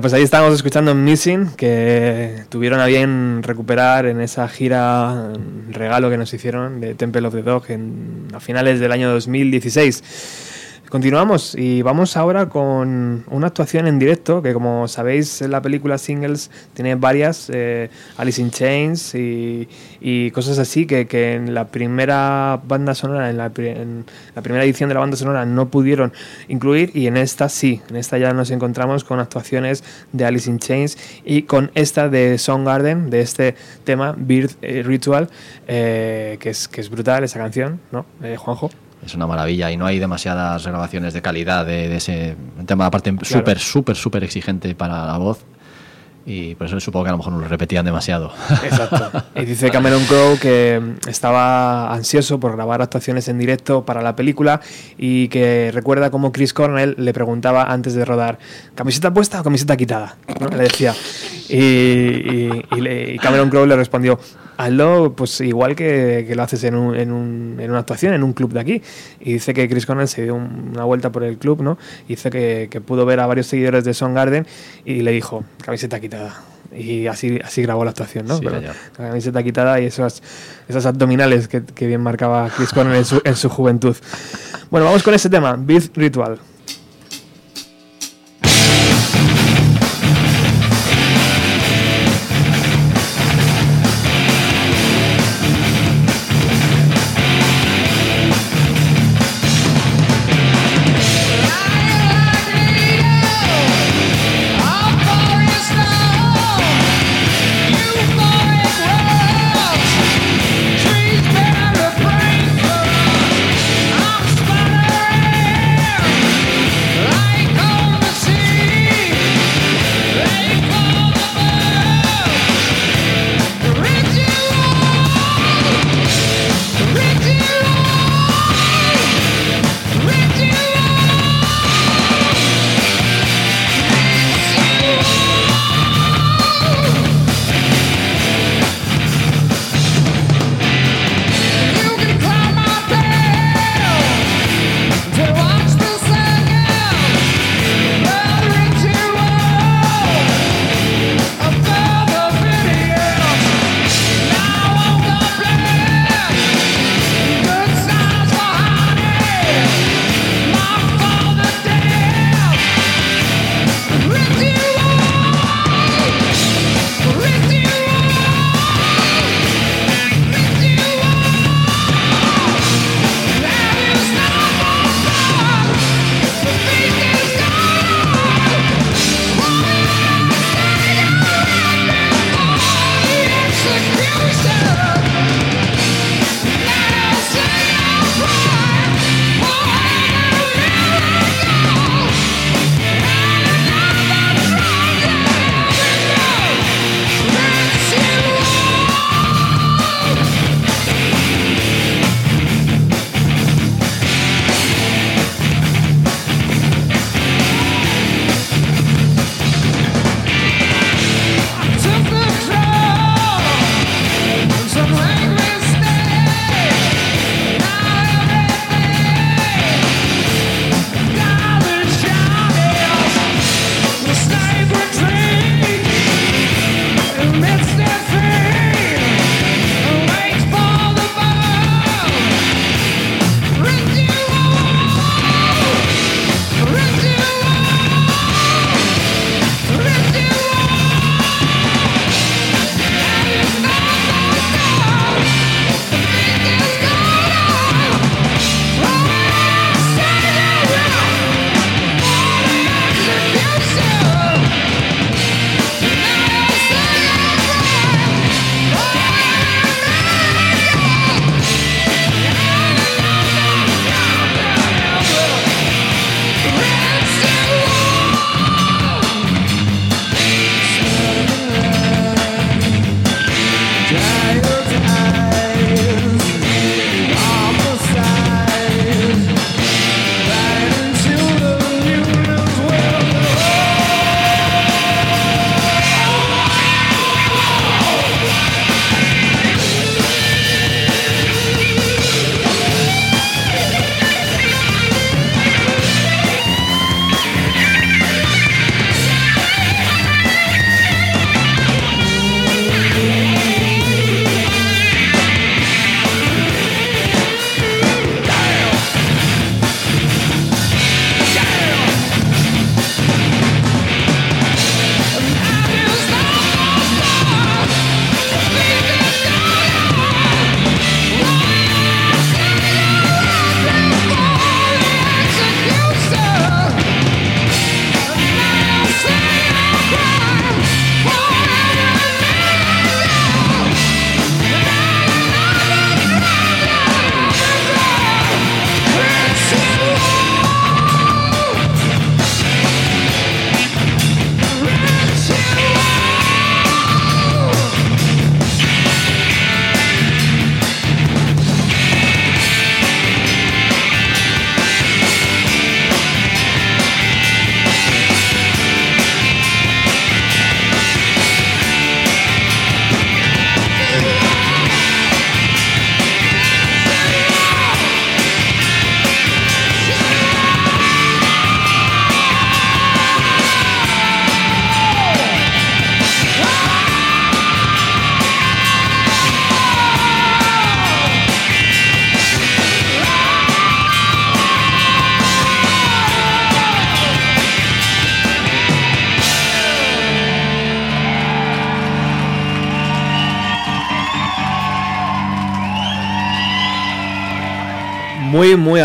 Pues ahí estábamos escuchando Missing, que tuvieron a bien recuperar en esa gira mm, regalo que nos hicieron de Temple of the Dog en, a finales del año 2016. Continuamos y vamos ahora con una actuación en directo que como sabéis la película Singles tiene varias, eh, Alice in Chains y, cosas así que, que en la primera banda sonora, en la, en la primera edición de la banda sonora no pudieron incluir y en esta sí, en esta ya nos encontramos con actuaciones de Alice in Chains y con esta de Soundgarden, de este tema Birth eh, Ritual, eh, que, es, que es brutal esa canción, ¿no? Eh, Juanjo. Es una maravilla y no hay demasiadas grabaciones de calidad de, de ese tema. Aparte súper, súper, súper exigente para la voz y por eso supongo que a lo mejor no lo repetían demasiado. Exacto. *laughs* Y dice Cameron Crowe que mm, estaba ansioso por grabar actuaciones en directo para la película y que recuerda cómo Chris Cornell le preguntaba antes de rodar, ¿camiseta puesta o camiseta quitada? ¿No? Le decía. Y, y- y le- y Cameron Crowe le respondió, hazlo pues igual que, que lo haces en, un- en un- en una actuación, en un club de aquí. Y dice que Chris Cornell se dio un- una vuelta por el club, ¿no? Y dice que, que pudo ver a varios seguidores de Soundgarden y le dijo, camiseta quitada. Y así, así grabó la actuación, ¿no? Sí, Pero la camiseta quitada y esas, esas abdominales que, que bien marcaba Chris Cornell en su, en su juventud. Bueno, vamos con ese tema, Beat Ritual.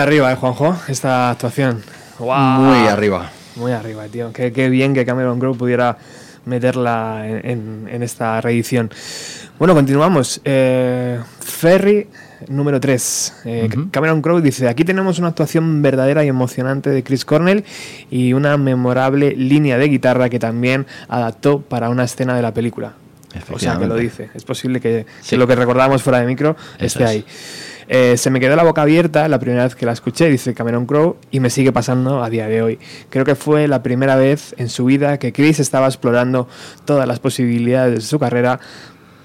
Arriba, ¿eh, Juanjo? Esta actuación. Muy arriba. Muy arriba, tío. Qué, qué bien que Cameron Crowe pudiera meterla en, en- en esta reedición. Bueno, continuamos. Eh, Ferry número 3. Cameron Crowe dice, aquí tenemos una actuación verdadera y emocionante de Chris Cornell y una memorable línea de guitarra que también adaptó para una escena de la película. O sea, que lo dice. Es posible que, lo que recordábamos fuera de micro Eso esté es. Eh, se me quedó la boca abierta la primera vez que la escuché, dice Cameron Crowe, y me sigue pasando a día de hoy. Creo que fue la primera vez en su vida que Chris estaba explorando todas las posibilidades de su carrera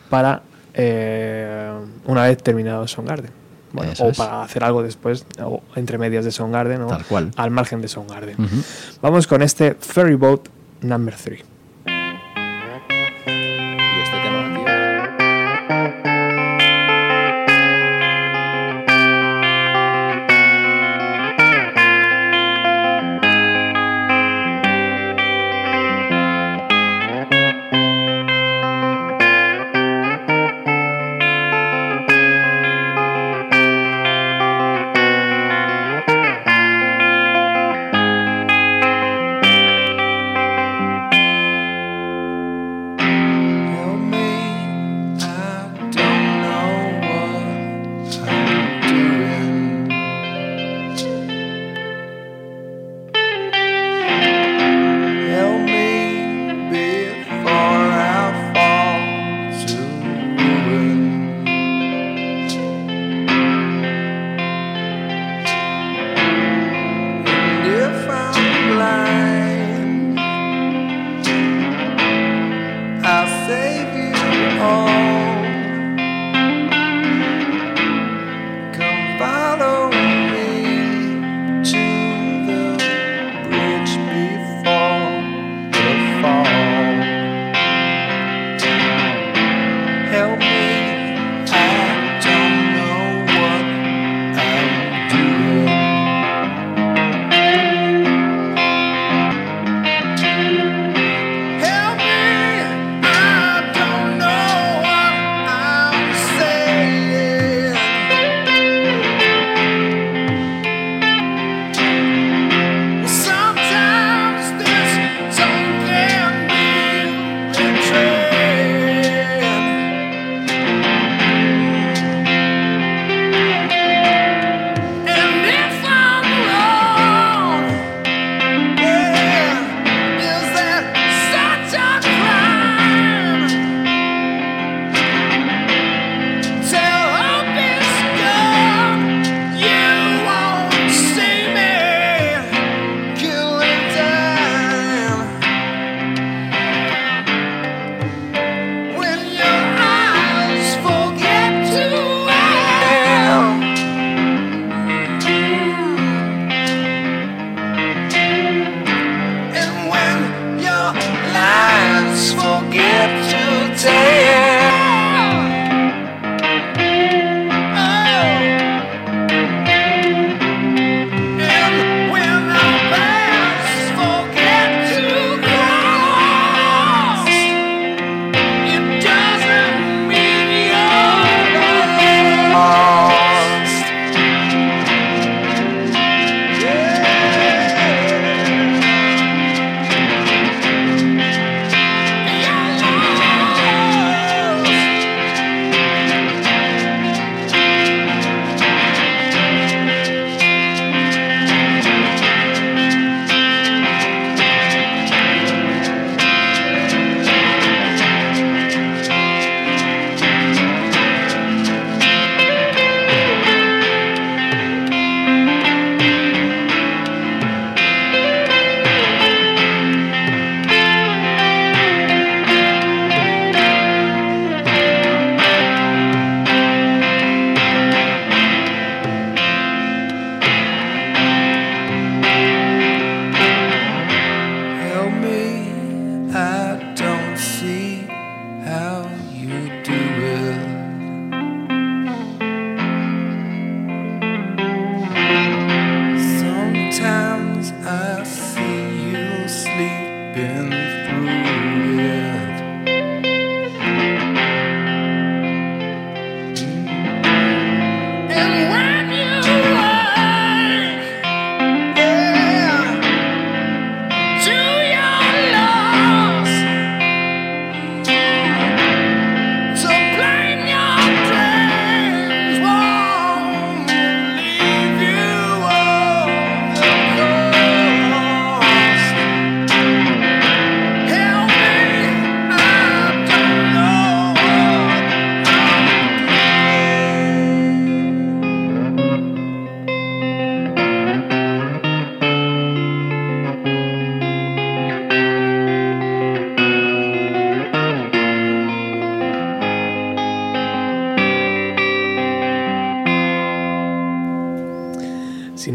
para eh, una vez terminado Soundgarden. Bueno, Eso o es. para hacer algo después, o entre medias de Soundgarden, o Tal cual. al margen de Soundgarden. Ujú. Vamos con este Ferry Boat Number 3.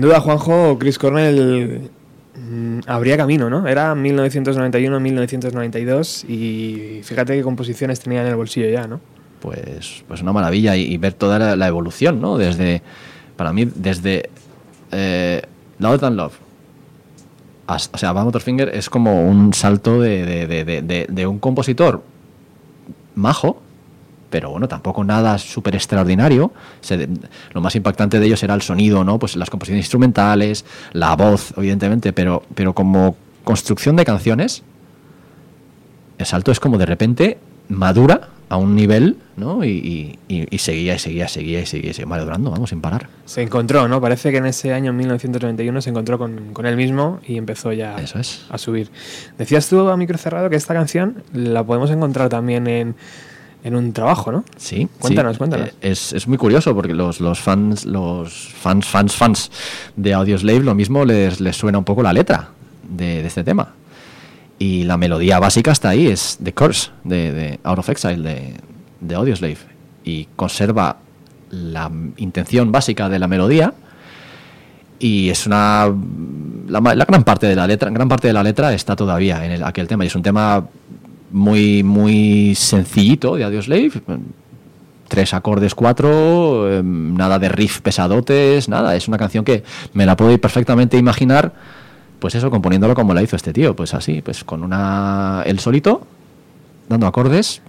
Duda, Juanjo, Chris Cornell mm, abría camino, ¿no? Era 1991-1992 y fíjate qué composiciones tenía en el bolsillo ya, ¿no? Pues, pues una maravilla y, ver toda la, evolución, ¿no? Desde, para mí, desde eh, Than Love. as- o sea, Van Motorfinger es como un salto de- de un compositor majo, pero bueno, tampoco nada súper extraordinario. Se- lo más impactante de ellos era el sonido, ¿no? Pues las composiciones instrumentales, la voz, evidentemente, pero, pero como construcción de canciones, el salto es como de repente madura a un nivel, ¿no? Y, y- y- seguía y seguía, seguía y seguía y seguía madurando, vamos, sin parar. Se encontró, ¿no? Parece que en ese año 1991 se encontró con, con él mismo y empezó ya Eso es. a subir. Decías tú a micro cerrado que esta canción la podemos encontrar también en, en un trabajo, ¿no? Sí. Cuéntanos, sí. cuéntanos. Eh, Es, es muy curioso porque los, los fans, los fans, fans, fans de Audioslave lo mismo les, les suena un poco la letra de, de este tema. Y la melodía básica está ahí, es The Curse, de, de Out of Exile, de, de Audioslave. Y conserva la intención básica de la melodía. Y es una. La, la gran parte de la letra, gran parte de la letra está todavía en el- aquel tema. Y es un tema muy, muy sencillito de Audioslave. Tres acordes, cuatro, eh, nada de riff pesadotes, nada. Es una canción que me la puedo perfectamente imaginar, pues eso, componiéndolo como la hizo este tío. Pues así, pues con una. el solito, dando acordes,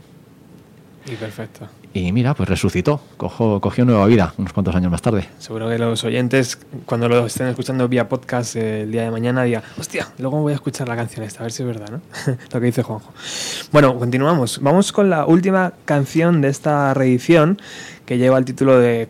Y perfecto. Y mira, pues resucitó, cojo, cogió nueva vida unos cuantos años más tarde. Seguro que los oyentes, cuando lo estén escuchando vía podcast eh, el día de mañana, digan, hostia, luego voy a escuchar la canción esta, a ver si es verdad, ¿no? *laughs* lo que dice Juanjo. Bueno, continuamos. Vamos con la última canción de esta reedición, que lleva el título de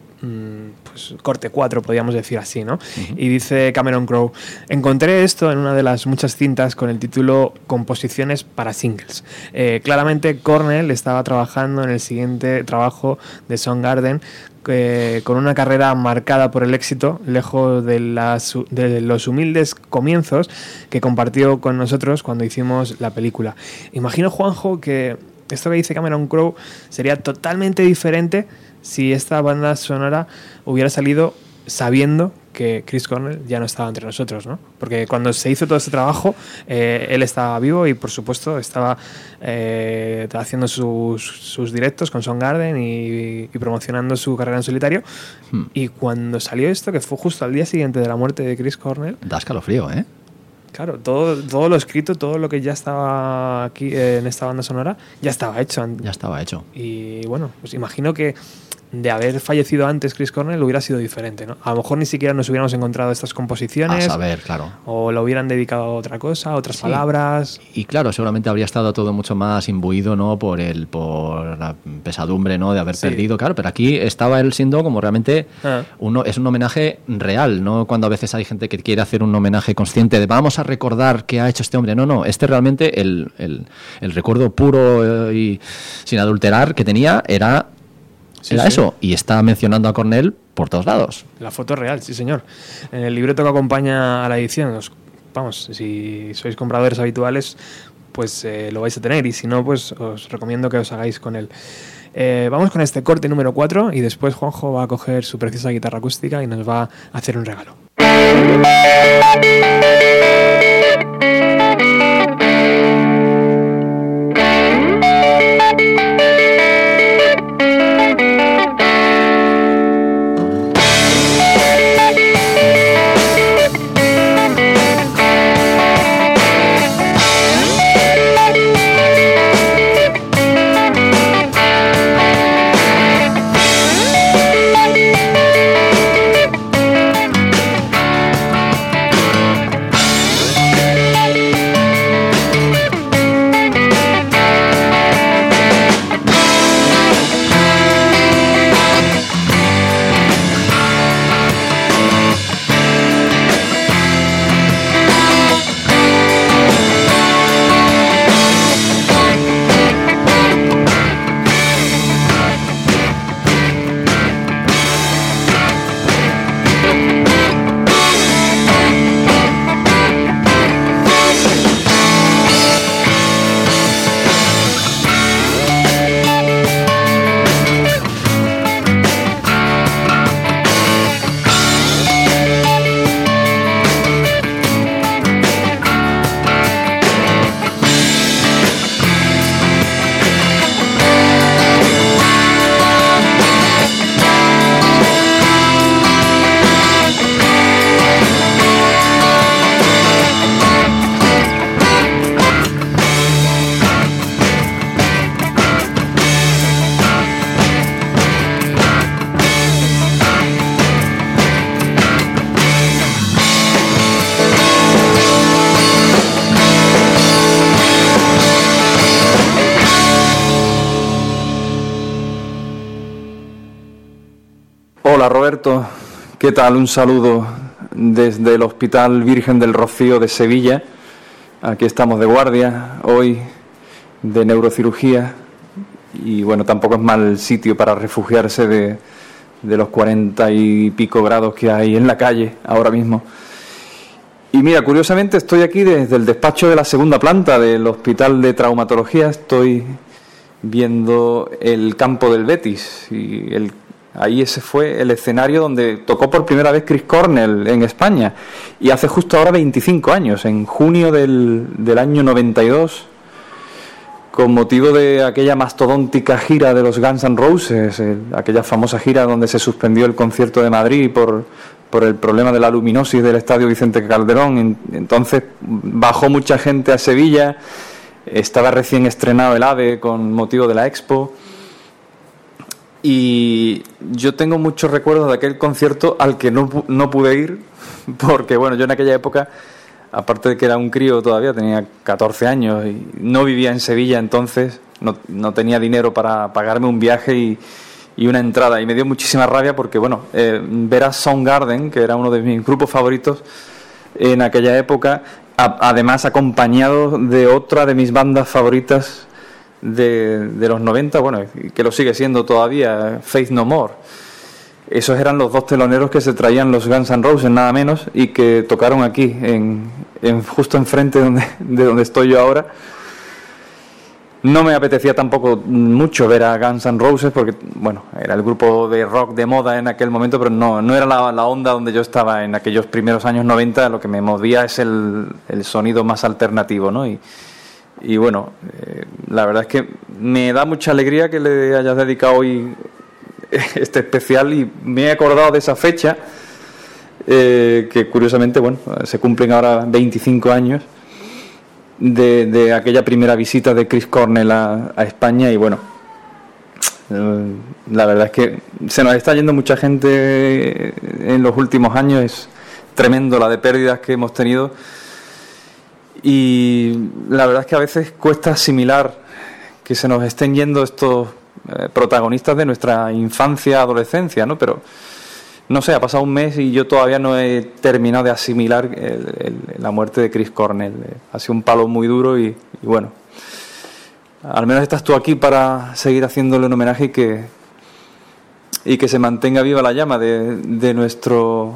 pues, corte 4, podríamos decir así, ¿no? Y dice Cameron Crowe, encontré esto en una de las muchas cintas con el título Composiciones para singles. Eh, claramente Cornell estaba trabajando en el siguiente trabajo de Soundgarden eh, con una carrera marcada por el éxito, lejos de, las- de los humildes comienzos que compartió con nosotros cuando hicimos la película. Imagino, Juanjo, que esto que dice Cameron Crowe sería totalmente diferente si esta banda sonora hubiera salido sabiendo que Chris Cornell ya no estaba entre nosotros, ¿no? Porque cuando se hizo todo este trabajo, eh, él estaba vivo y, por supuesto, estaba eh, haciendo sus, sus directos con Soundgarden y, y promocionando su carrera en solitario. Hmm. Y cuando salió esto, que fue justo al día siguiente de la muerte de Chris Cornell, Da escalofrío, ¿eh? Claro, todo, todo lo escrito, todo lo que ya estaba aquí eh, en esta banda sonora, ya estaba hecho. Ya estaba hecho. Y bueno, pues imagino que de haber fallecido antes Chris Cornell hubiera sido diferente, ¿no? A lo mejor ni siquiera nos hubiéramos encontrado estas A composiciones. saber, claro. O lo hubieran dedicado a otra cosa, a otras Sí. palabras. Y claro, seguramente habría estado todo mucho más imbuido, ¿no? Por el, por la pesadumbre, ¿no? De haber Sí. perdido, claro. Pero aquí estaba él siendo como realmente Ah. uno, es un homenaje real, ¿no? Cuando a veces hay gente que quiere hacer un homenaje consciente de vamos a recordar qué ha hecho este hombre. No, no. Este realmente el, el- el recuerdo puro eh, y sin adulterar que tenía era, Sí, era sí. eso. Y está mencionando a Cornell por todos lados. La foto es real, sí señor. En el libreto que acompaña a la edición, os- vamos, si sois compradores habituales, pues eh, lo vais a tener y si no, pues os recomiendo que os hagáis con él. Eh, vamos con este corte número 4 y después Juanjo va a coger su preciosa guitarra acústica y nos va a hacer un regalo. ¿Qué tal? Un saludo desde el Hospital Virgen del Rocío de Sevilla. Aquí estamos de guardia hoy de neurocirugía y bueno, tampoco es mal sitio para refugiarse de, de los cuarenta y pico grados que hay en la calle ahora mismo. Y mira, curiosamente estoy aquí desde el despacho de la segunda planta del Hospital de Traumatología. Estoy viendo el campo del Betis y el, ahí ese fue el escenario donde tocó por primera vez Chris Cornell en España y hace justo ahora 25 años, en junio del, del año 92 con motivo de aquella mastodóntica gira de los Guns N' Roses, el- aquella famosa gira donde se suspendió el concierto de Madrid por, por el problema de la luminosis del estadio Vicente Calderón. En- Entonces bajó mucha gente a Sevilla, estaba recién estrenado el AVE con motivo de la Expo. Y yo tengo muchos recuerdos de aquel concierto al que no, no pude ir, *laughs* porque bueno, yo en aquella época, aparte de que era un crío todavía, tenía 14 años y no vivía en Sevilla entonces, no, no tenía dinero para pagarme un viaje y, y una entrada. Y me dio muchísima rabia porque, bueno, eh, ver a Soundgarden, que era uno de mis grupos favoritos en aquella época, además acompañado de otra de mis bandas favoritas de, de los 90, bueno, que lo sigue siendo todavía, Faith No More. Esos eran los dos teloneros que se traían los Guns N' Roses, nada menos, y que tocaron aquí, en, justo enfrente donde, *laughs* de donde estoy yo ahora. No me apetecía tampoco mucho ver a Guns N' Roses porque, bueno, era el grupo de rock de moda en aquel momento, pero no, no era la, la onda donde yo estaba en aquellos primeros años 90. Lo que me movía es el, el sonido más alternativo, ¿no? Y bueno, eh, la verdad es que me da mucha alegría que le hayas dedicado hoy *laughs* este especial y me he acordado de esa fecha, eh, que curiosamente, bueno, se cumplen ahora 25 años de, de aquella primera visita de Chris Cornell a, a España y bueno, eh, la verdad es que se nos está yendo mucha gente en los últimos años, es tremendo la de pérdidas que hemos tenido y la verdad es que a veces cuesta asimilar que se nos estén yendo estos eh, protagonistas de nuestra infancia, adolescencia, ¿no? Pero no sé, ha pasado un mes y yo todavía no he terminado de asimilar el- la muerte de Chris Cornell. Eh, Ha sido un palo muy duro y, y bueno, al menos estás tú aquí para seguir haciéndole un homenaje y que, y que se mantenga viva la llama de, de nuestro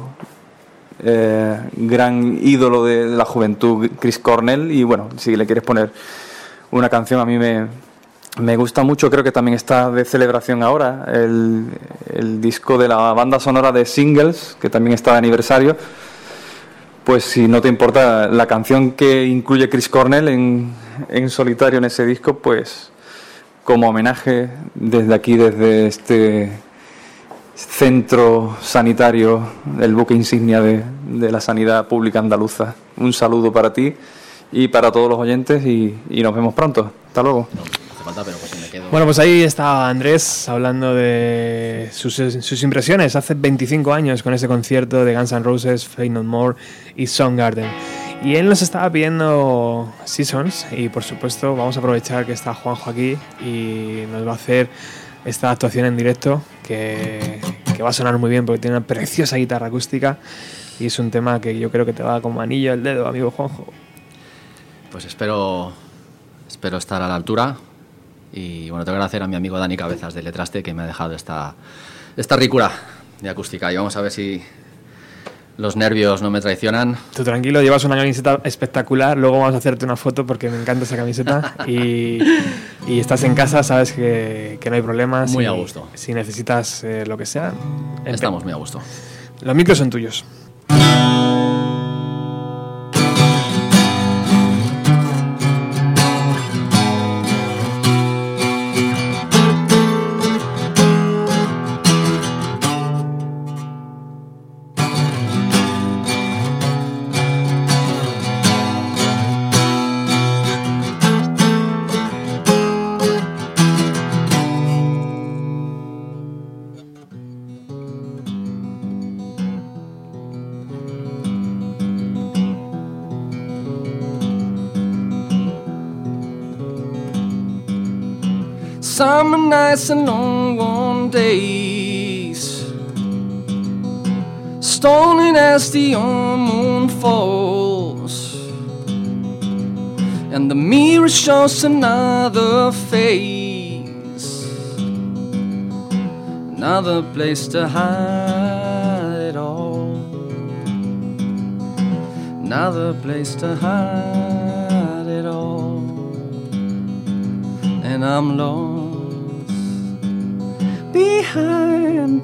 eh, gran ídolo de la juventud, Chris Cornell. Y bueno, si le quieres poner una canción, a mí me, me gusta mucho, creo que también está de celebración ahora, el, el disco de la banda sonora de Singles, que también está de aniversario. Pues si no te importa, la canción que incluye Chris Cornell en, en solitario en ese disco, pues como homenaje desde aquí, desde este centro sanitario, el buque insignia de, de la sanidad pública andaluza. Un saludo para ti y para todos los oyentes y, y nos vemos pronto. Hasta luego. hace falta, pero pues si me quedo. Bueno, pues ahí está Andrés hablando de sus, sus impresiones hace 25 años con ese concierto de Guns N' Roses, Fade No More y Soundgarden. Y él nos estaba pidiendo Seasons y por supuesto vamos a aprovechar que está Juanjo aquí y nos va a hacer esta actuación en directo que, va a sonar muy bien porque tiene una preciosa guitarra acústica y es un tema que yo creo que te va como anillo al dedo, amigo Juanjo. Pues espero, espero estar a la altura. Y bueno, tengo que agradecer a mi amigo Dani Cabezas de Letraste que me ha dejado esta, esta ricura de acústica. Y vamos a ver si los nervios no me traicionan. Tú tranquilo, llevas una camiseta espectacular, luego vamos a hacerte una foto porque me encanta esa camiseta *laughs* y, y estás en casa, sabes que, que no hay problemas. Muy y a gusto. Si necesitas eh, lo que sea, Estamos muy a gusto. los micros son tuyos. Summer nights and long warm days. Stolen as the moon falls, and the mirror shows another face, another place to hide it all, another place to hide it all, and I'm lost behind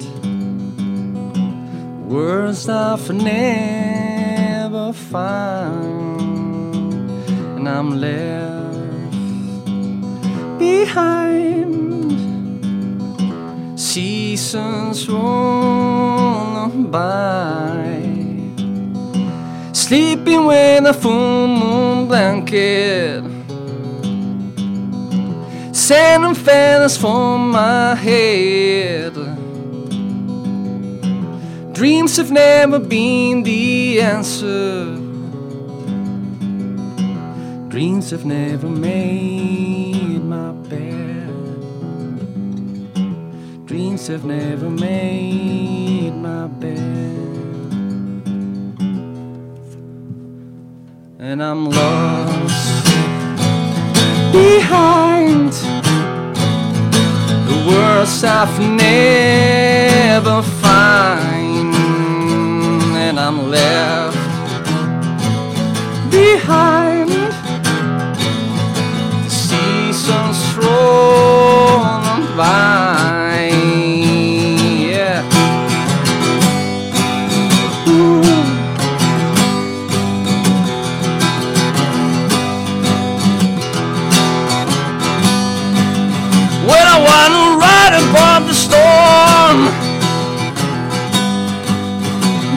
words I've never found, and I'm left behind. Seasons roll by, sleeping with a full moon blanket. Sand and feathers for my head. Dreams have never been the answer. Dreams have never made my bed. Dreams have never made my bed. And I'm lost behind words I've never find, and I'm left behind the seasons rolling by.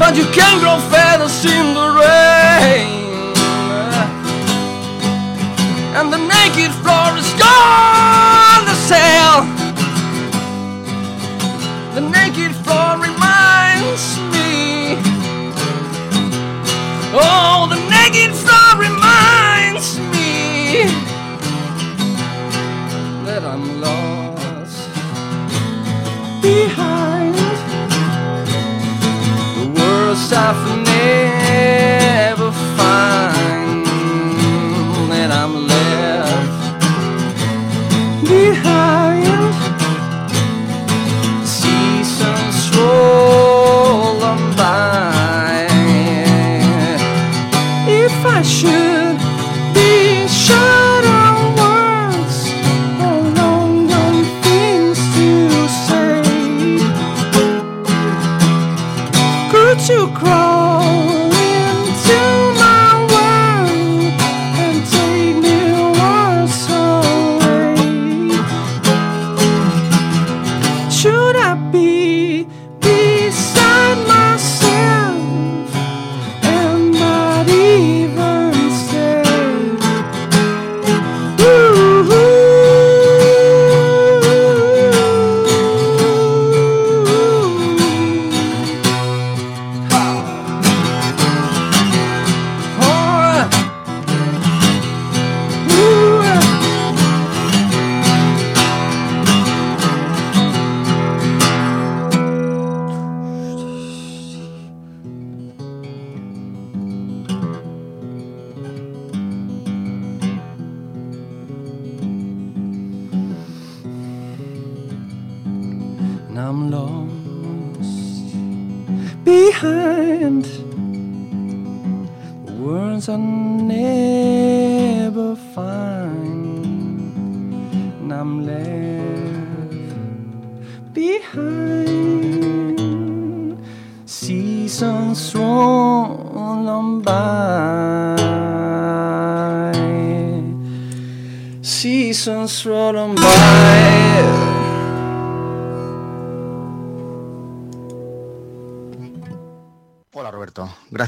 But you can't grow feathers in the rain And the naked floor is gone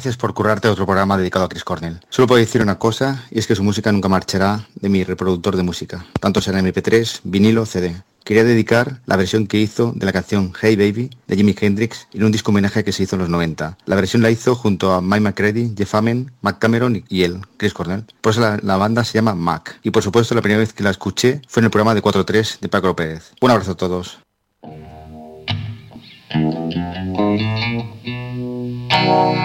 gracias por currarte otro programa dedicado a Chris Cornell. Solo puedo decir una cosa, y es que su música nunca marchará de mi reproductor de música, tanto será MP3, vinilo, CD. Quería dedicar la versión que hizo de la canción Hey Baby de Jimi Hendrix en un disco homenaje que se hizo en los 90. La versión la hizo junto a Mike McCready, Jeff Amen, Mac Cameron y él, Chris Cornell. Por eso la, la banda se llama Mac. Y por supuesto la primera vez que la escuché fue en el programa de 4.3 de Paco Pérez. Un abrazo a todos. Thank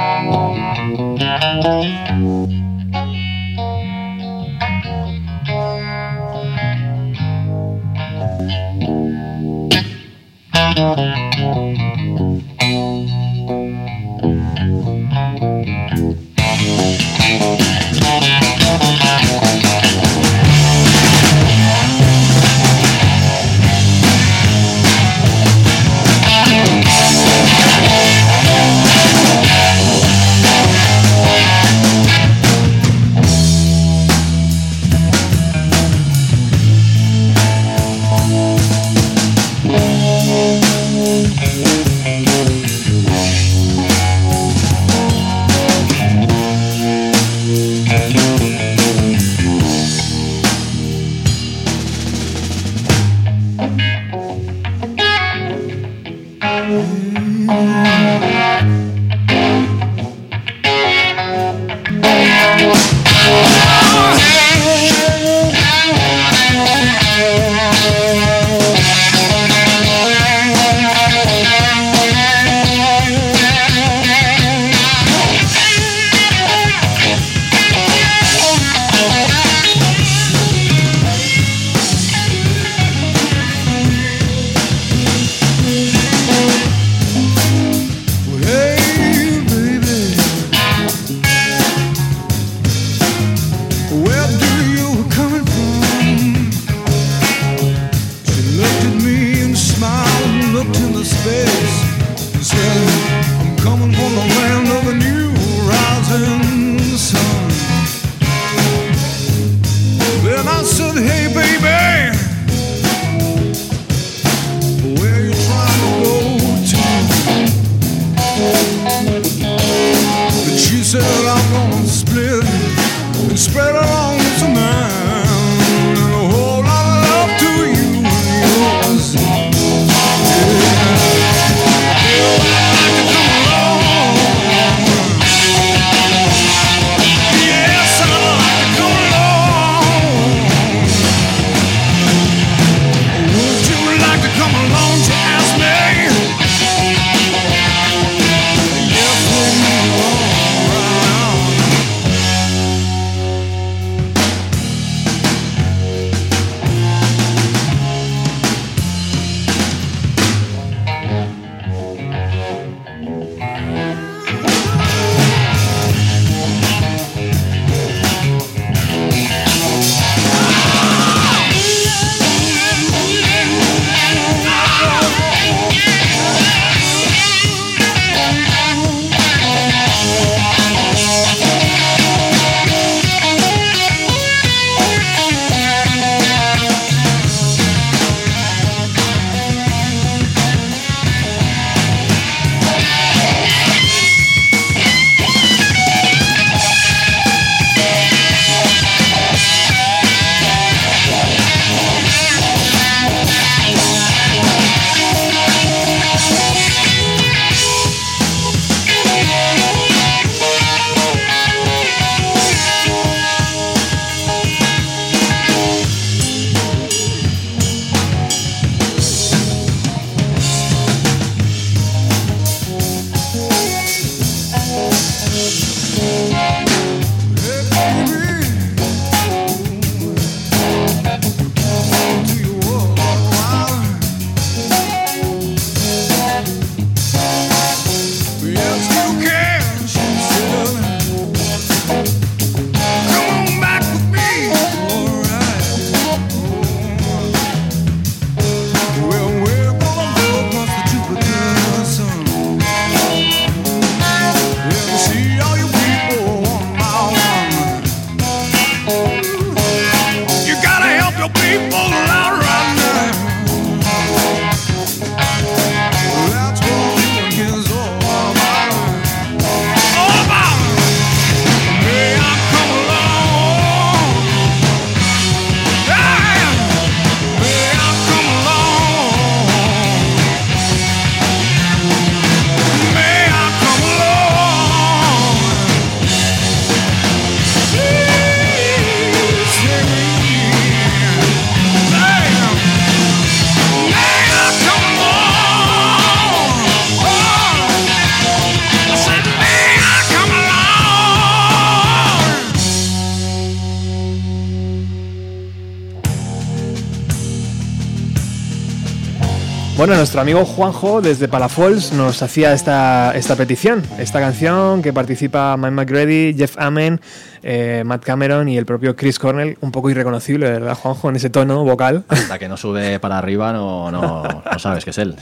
Bueno, nuestro amigo Juanjo desde Palafols nos hacía esta, esta petición, esta canción que participa Mike McGrady, Jeff Amen, eh, Matt Cameron y el propio Chris Cornell, un poco irreconocible, ¿verdad, Juanjo? En ese tono vocal. Hasta que no sube para arriba no, no, no sabes que es él.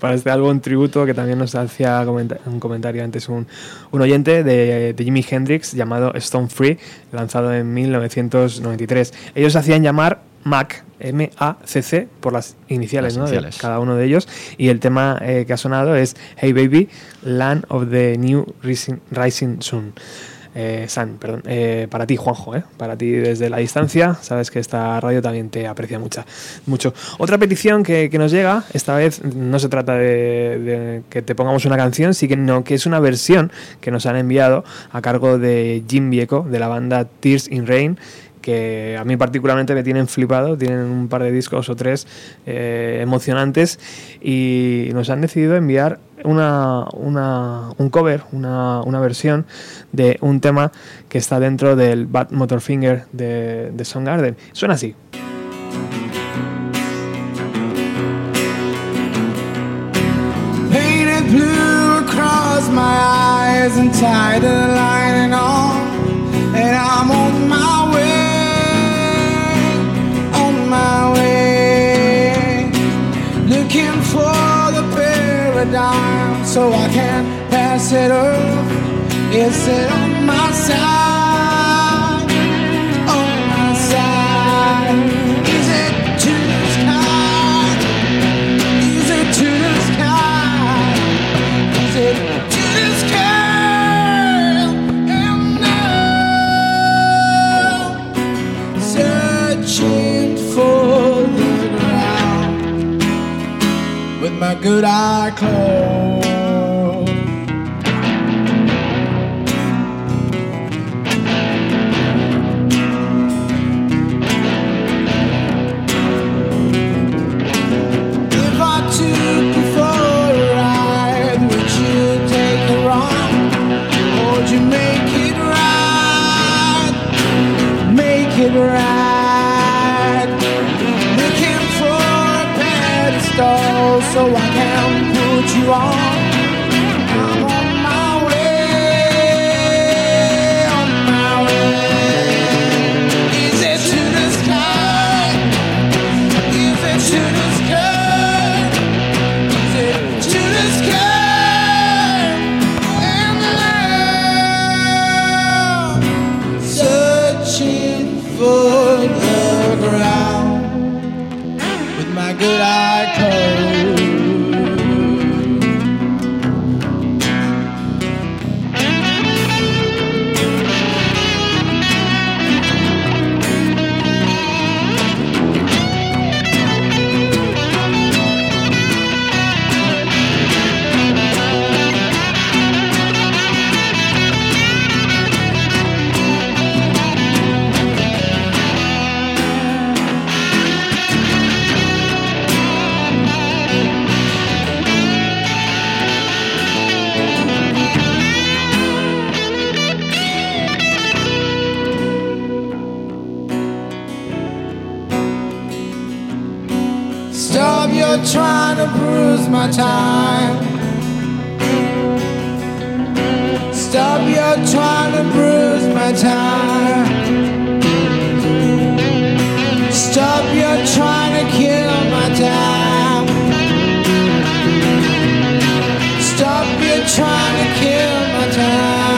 para este álbum tributo que también nos hacía comenta- un comentario antes un, un oyente de, de Jimi Hendrix llamado Stone Free, lanzado en 1993. Ellos hacían llamar Mac, M-A-C-C, por las iniciales, Las ¿no? de cada uno de ellos. Y el tema eh, que ha sonado es Hey Baby, Land of the New Rising, Rising Sun. Eh, Sun, perdón. Eh, para ti, Juanjo, ¿eh? para ti desde la distancia, sabes que esta radio también te aprecia mucha, mucho. Otra petición que, que nos llega, esta vez no se trata de, de que te pongamos una canción, sí que no, que es una versión que nos han enviado a cargo de Jim Vieco, de la banda Tears in Rain, que a mí particularmente me tienen flipado, tienen un par de discos o tres eh, emocionantes y nos han decidido enviar una, una- un cover, una, una versión de un tema que está dentro del Bad Motorfinger de, de Soundgarden. Suena así. My paradigm so I can't pass it up. Is it on my side? My good eye closed. So I can put you on. Time. Stop, you're trying to bruise my time. Stop, you're trying to kill my time. Stop, you're trying to kill my time.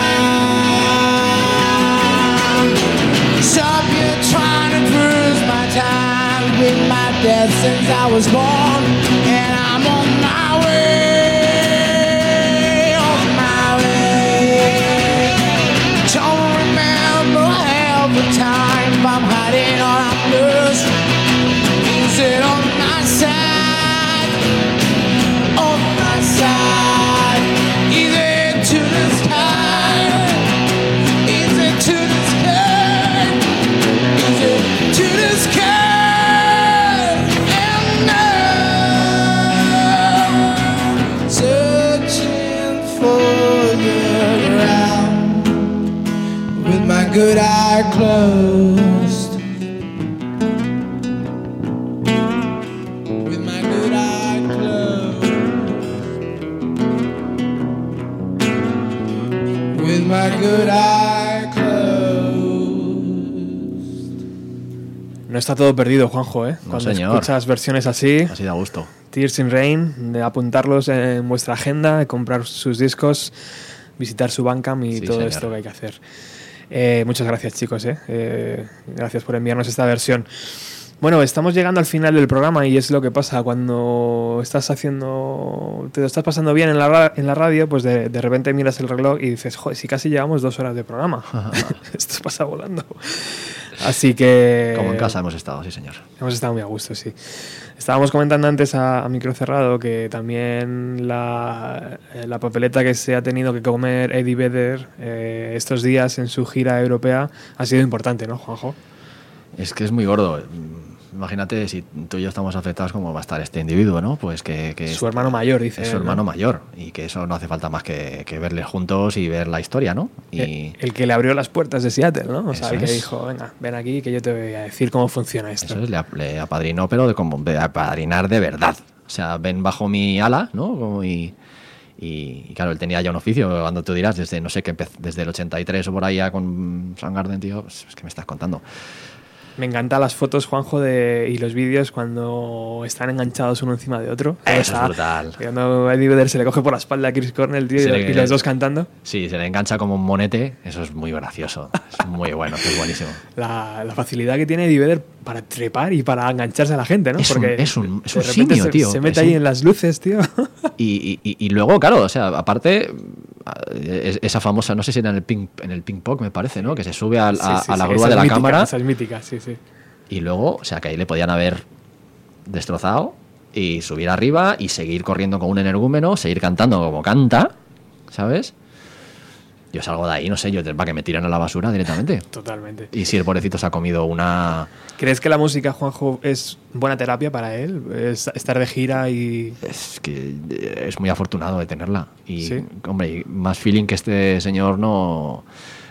Stop, you're trying to bruise my time with my death since I was born. And I'm on on my side? On my side. To to to? And searching for the ground with my good eye closed. No está todo perdido, Juanjo, ¿eh? No, Cuando señor. escuchas versiones así, Así da gusto. Tears in Rain, de apuntarlos en vuestra agenda, de comprar sus discos, visitar su Bandcamp y Sí, todo señor. esto que hay que hacer. Eh, muchas gracias, chicos. ¿eh? Eh, gracias por enviarnos esta versión. Bueno, estamos llegando al final del programa y es lo que pasa cuando estás haciendo, te lo estás pasando bien en la, en la radio, pues de, de repente miras el reloj y dices, joder, si casi llevamos dos horas de programa. *laughs* *laughs* Esto pasa volando. Así que... Como en casa hemos estado, sí, señor. Hemos estado muy a gusto, sí. Estábamos comentando antes a, a micro cerrado que también la, eh, la papeleta que se ha tenido que comer Eddie Vedder eh, estos días en su gira europea ha sido importante, ¿no, Juanjo? Es que es muy gordo. Imagínate si tú y yo estamos afectados, cómo va a estar este individuo, ¿no? Pues que. que Su hermano mayor, dice Es su él, ¿no? hermano mayor. Y que eso no hace falta más que, que verles juntos y ver la historia, ¿no? Y. Eh, El que le abrió las puertas de Seattle, ¿no? O sea, el que es. dijo, venga, ven aquí que yo te voy a decir cómo funciona esto. Eso es, le, ap- le apadrinó, pero de, como, de apadrinar de verdad. O sea, ven bajo mi ala, ¿no? Como y, y, y claro, él tenía ya un oficio, cuando tú dirás, desde no sé qué, desde el 83 o por ahí ya con Soundgarden, tío, pues, es que me estás contando. Me encantan las fotos, Juanjo, de, y los vídeos cuando están enganchados uno encima de otro. Eso Está- es brutal. Cuando Eddie Vedder se le coge por la espalda a Chris Cornell, tío, y, le- y los dos cantando. Sí, se le engancha como un monete, eso es muy gracioso, es muy bueno, es buenísimo. La, la facilidad que tiene Eddie Vedder para trepar y para engancharse a la gente, ¿no? Es un- es un- es un simio, se, tío. Se mete Es ahí un- en las luces, tío. *laughs* Y, y- y luego, claro, o sea, aparte, es- esa famosa, no sé si era en el ping, en el ping pong, me parece, ¿no? Que se sube a, Sí, sí, a la sí, grúa de la mítica, cámara Esa es mítica, sí, sí. y luego, o sea, que ahí le podían haber destrozado y subir arriba y seguir corriendo con un energúmeno, seguir cantando como canta, ¿sabes? Yo salgo de ahí, no sé, yo para que me tiren a la basura directamente. *laughs* Totalmente. Y si el pobrecito se ha comido una... ¿Crees que la música, Juanjo, es buena terapia para él? Es estar de gira y... Es que eh, es muy afortunado de tenerla. Y, Sí. hombre, más feeling que este señor no,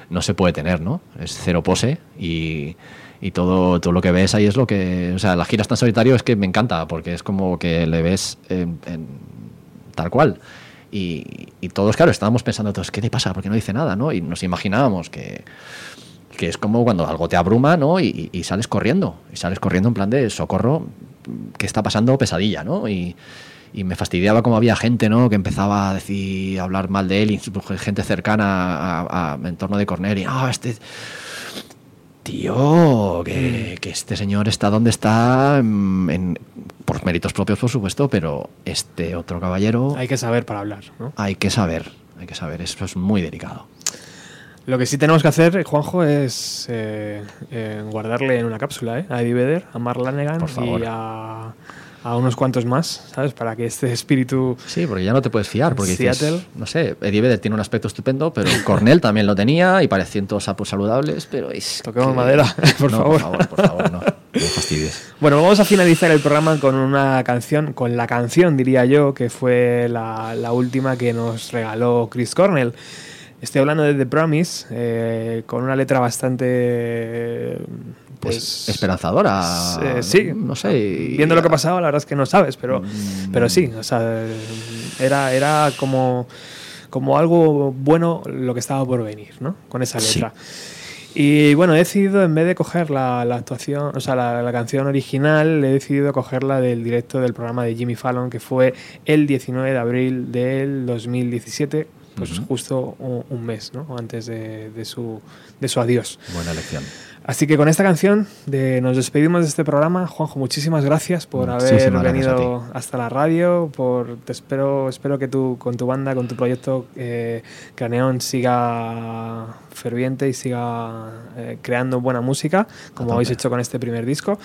no se puede tener, ¿no? Es cero pose y, y todo, todo lo que ves ahí es lo que... O sea, las giras tan solitario es que me encanta porque es como que le ves en- en- tal cual. Y, y todos, claro, estábamos pensando todos, ¿qué te pasa? ¿Por qué no dice nada? ¿no? Y nos imaginábamos que, que es como cuando algo te abruma, ¿no? Y, y sales corriendo, y sales corriendo en plan de socorro, ¿qué está pasando? Pesadilla, ¿no? Y, y me fastidiaba como había gente, ¿no? Que empezaba a decir, a hablar mal de él, incluso gente cercana en torno de Cornell, y, ah, este... Tío, que, que este señor está donde está, mm, en- por méritos propios, por supuesto, pero este otro caballero Hay que saber para hablar, ¿no? hay que saber, hay que saber, eso es muy delicado. Lo que sí tenemos que hacer, Juanjo, es eh, eh, guardarle en una cápsula, ¿eh? A Eddie Vedder, a Mark Lanegan Por favor. y a, a unos cuantos más, ¿sabes? Para que este espíritu... Sí, porque ya no te puedes fiar, porque dices, Seattle. no sé, Eddie Vedder tiene un aspecto estupendo, pero Cornell también lo tenía y parecían todos sapos saludables, pero es Toquemos que- madera, *laughs* por No, favor. Por favor, por favor, no, no fastidies. Bueno, vamos a finalizar el programa con una canción, con la canción, diría yo, que fue la, la última que nos regaló Chris Cornell. Estoy hablando de The Promise, eh, con una letra bastante... Pues, Esperanzadora. eh, sí, no sé. viendo lo que pasaba, la verdad es que no sabes, pero, Mm. pero sí, o sea, era, era como, como algo bueno lo que estaba por venir, ¿no? Con esa Sí. letra. Y bueno, he decidido, en vez de coger la, la actuación, o sea, la, la canción original, he decidido cogerla del directo del programa de Jimmy Fallon, que fue el 19 de abril del 2017, pues Ujú. justo un, un mes, ¿no? Antes de, de su, de su adiós. Buena elección. Así que con esta canción de, nos despedimos de este programa. Juanjo, muchísimas gracias por haber gracias venido hasta la radio. Por, te espero, espero que tú con tu banda, con tu proyecto eh, Craneón siga ferviente y siga eh, creando buena música, como habéis hecho con este primer disco.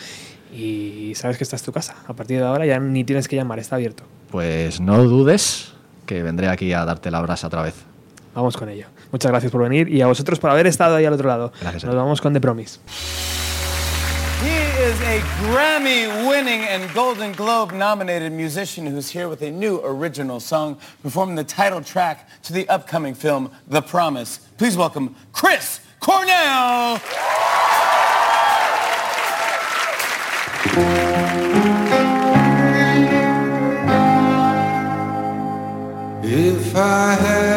Y sabes que esta es tu casa. A partir de ahora ya ni tienes que llamar, está abierto. Pues no dudes que vendré aquí a darte la brasa otra vez. Vamos con ello. Muchas gracias por venir y a vosotros por haber estado ahí al otro lado. Gracias Nos vamos con The Promise. He is a Grammy winning and Golden Globe nominated musician who's here with a new original song performing the title track to the upcoming film The Promise. Please welcome Chris Cornell. If I had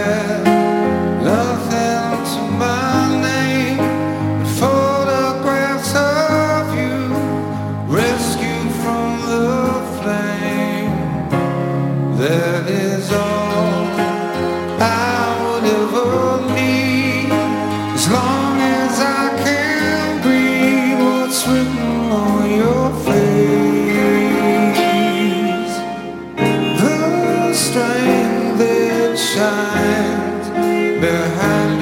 shines behind.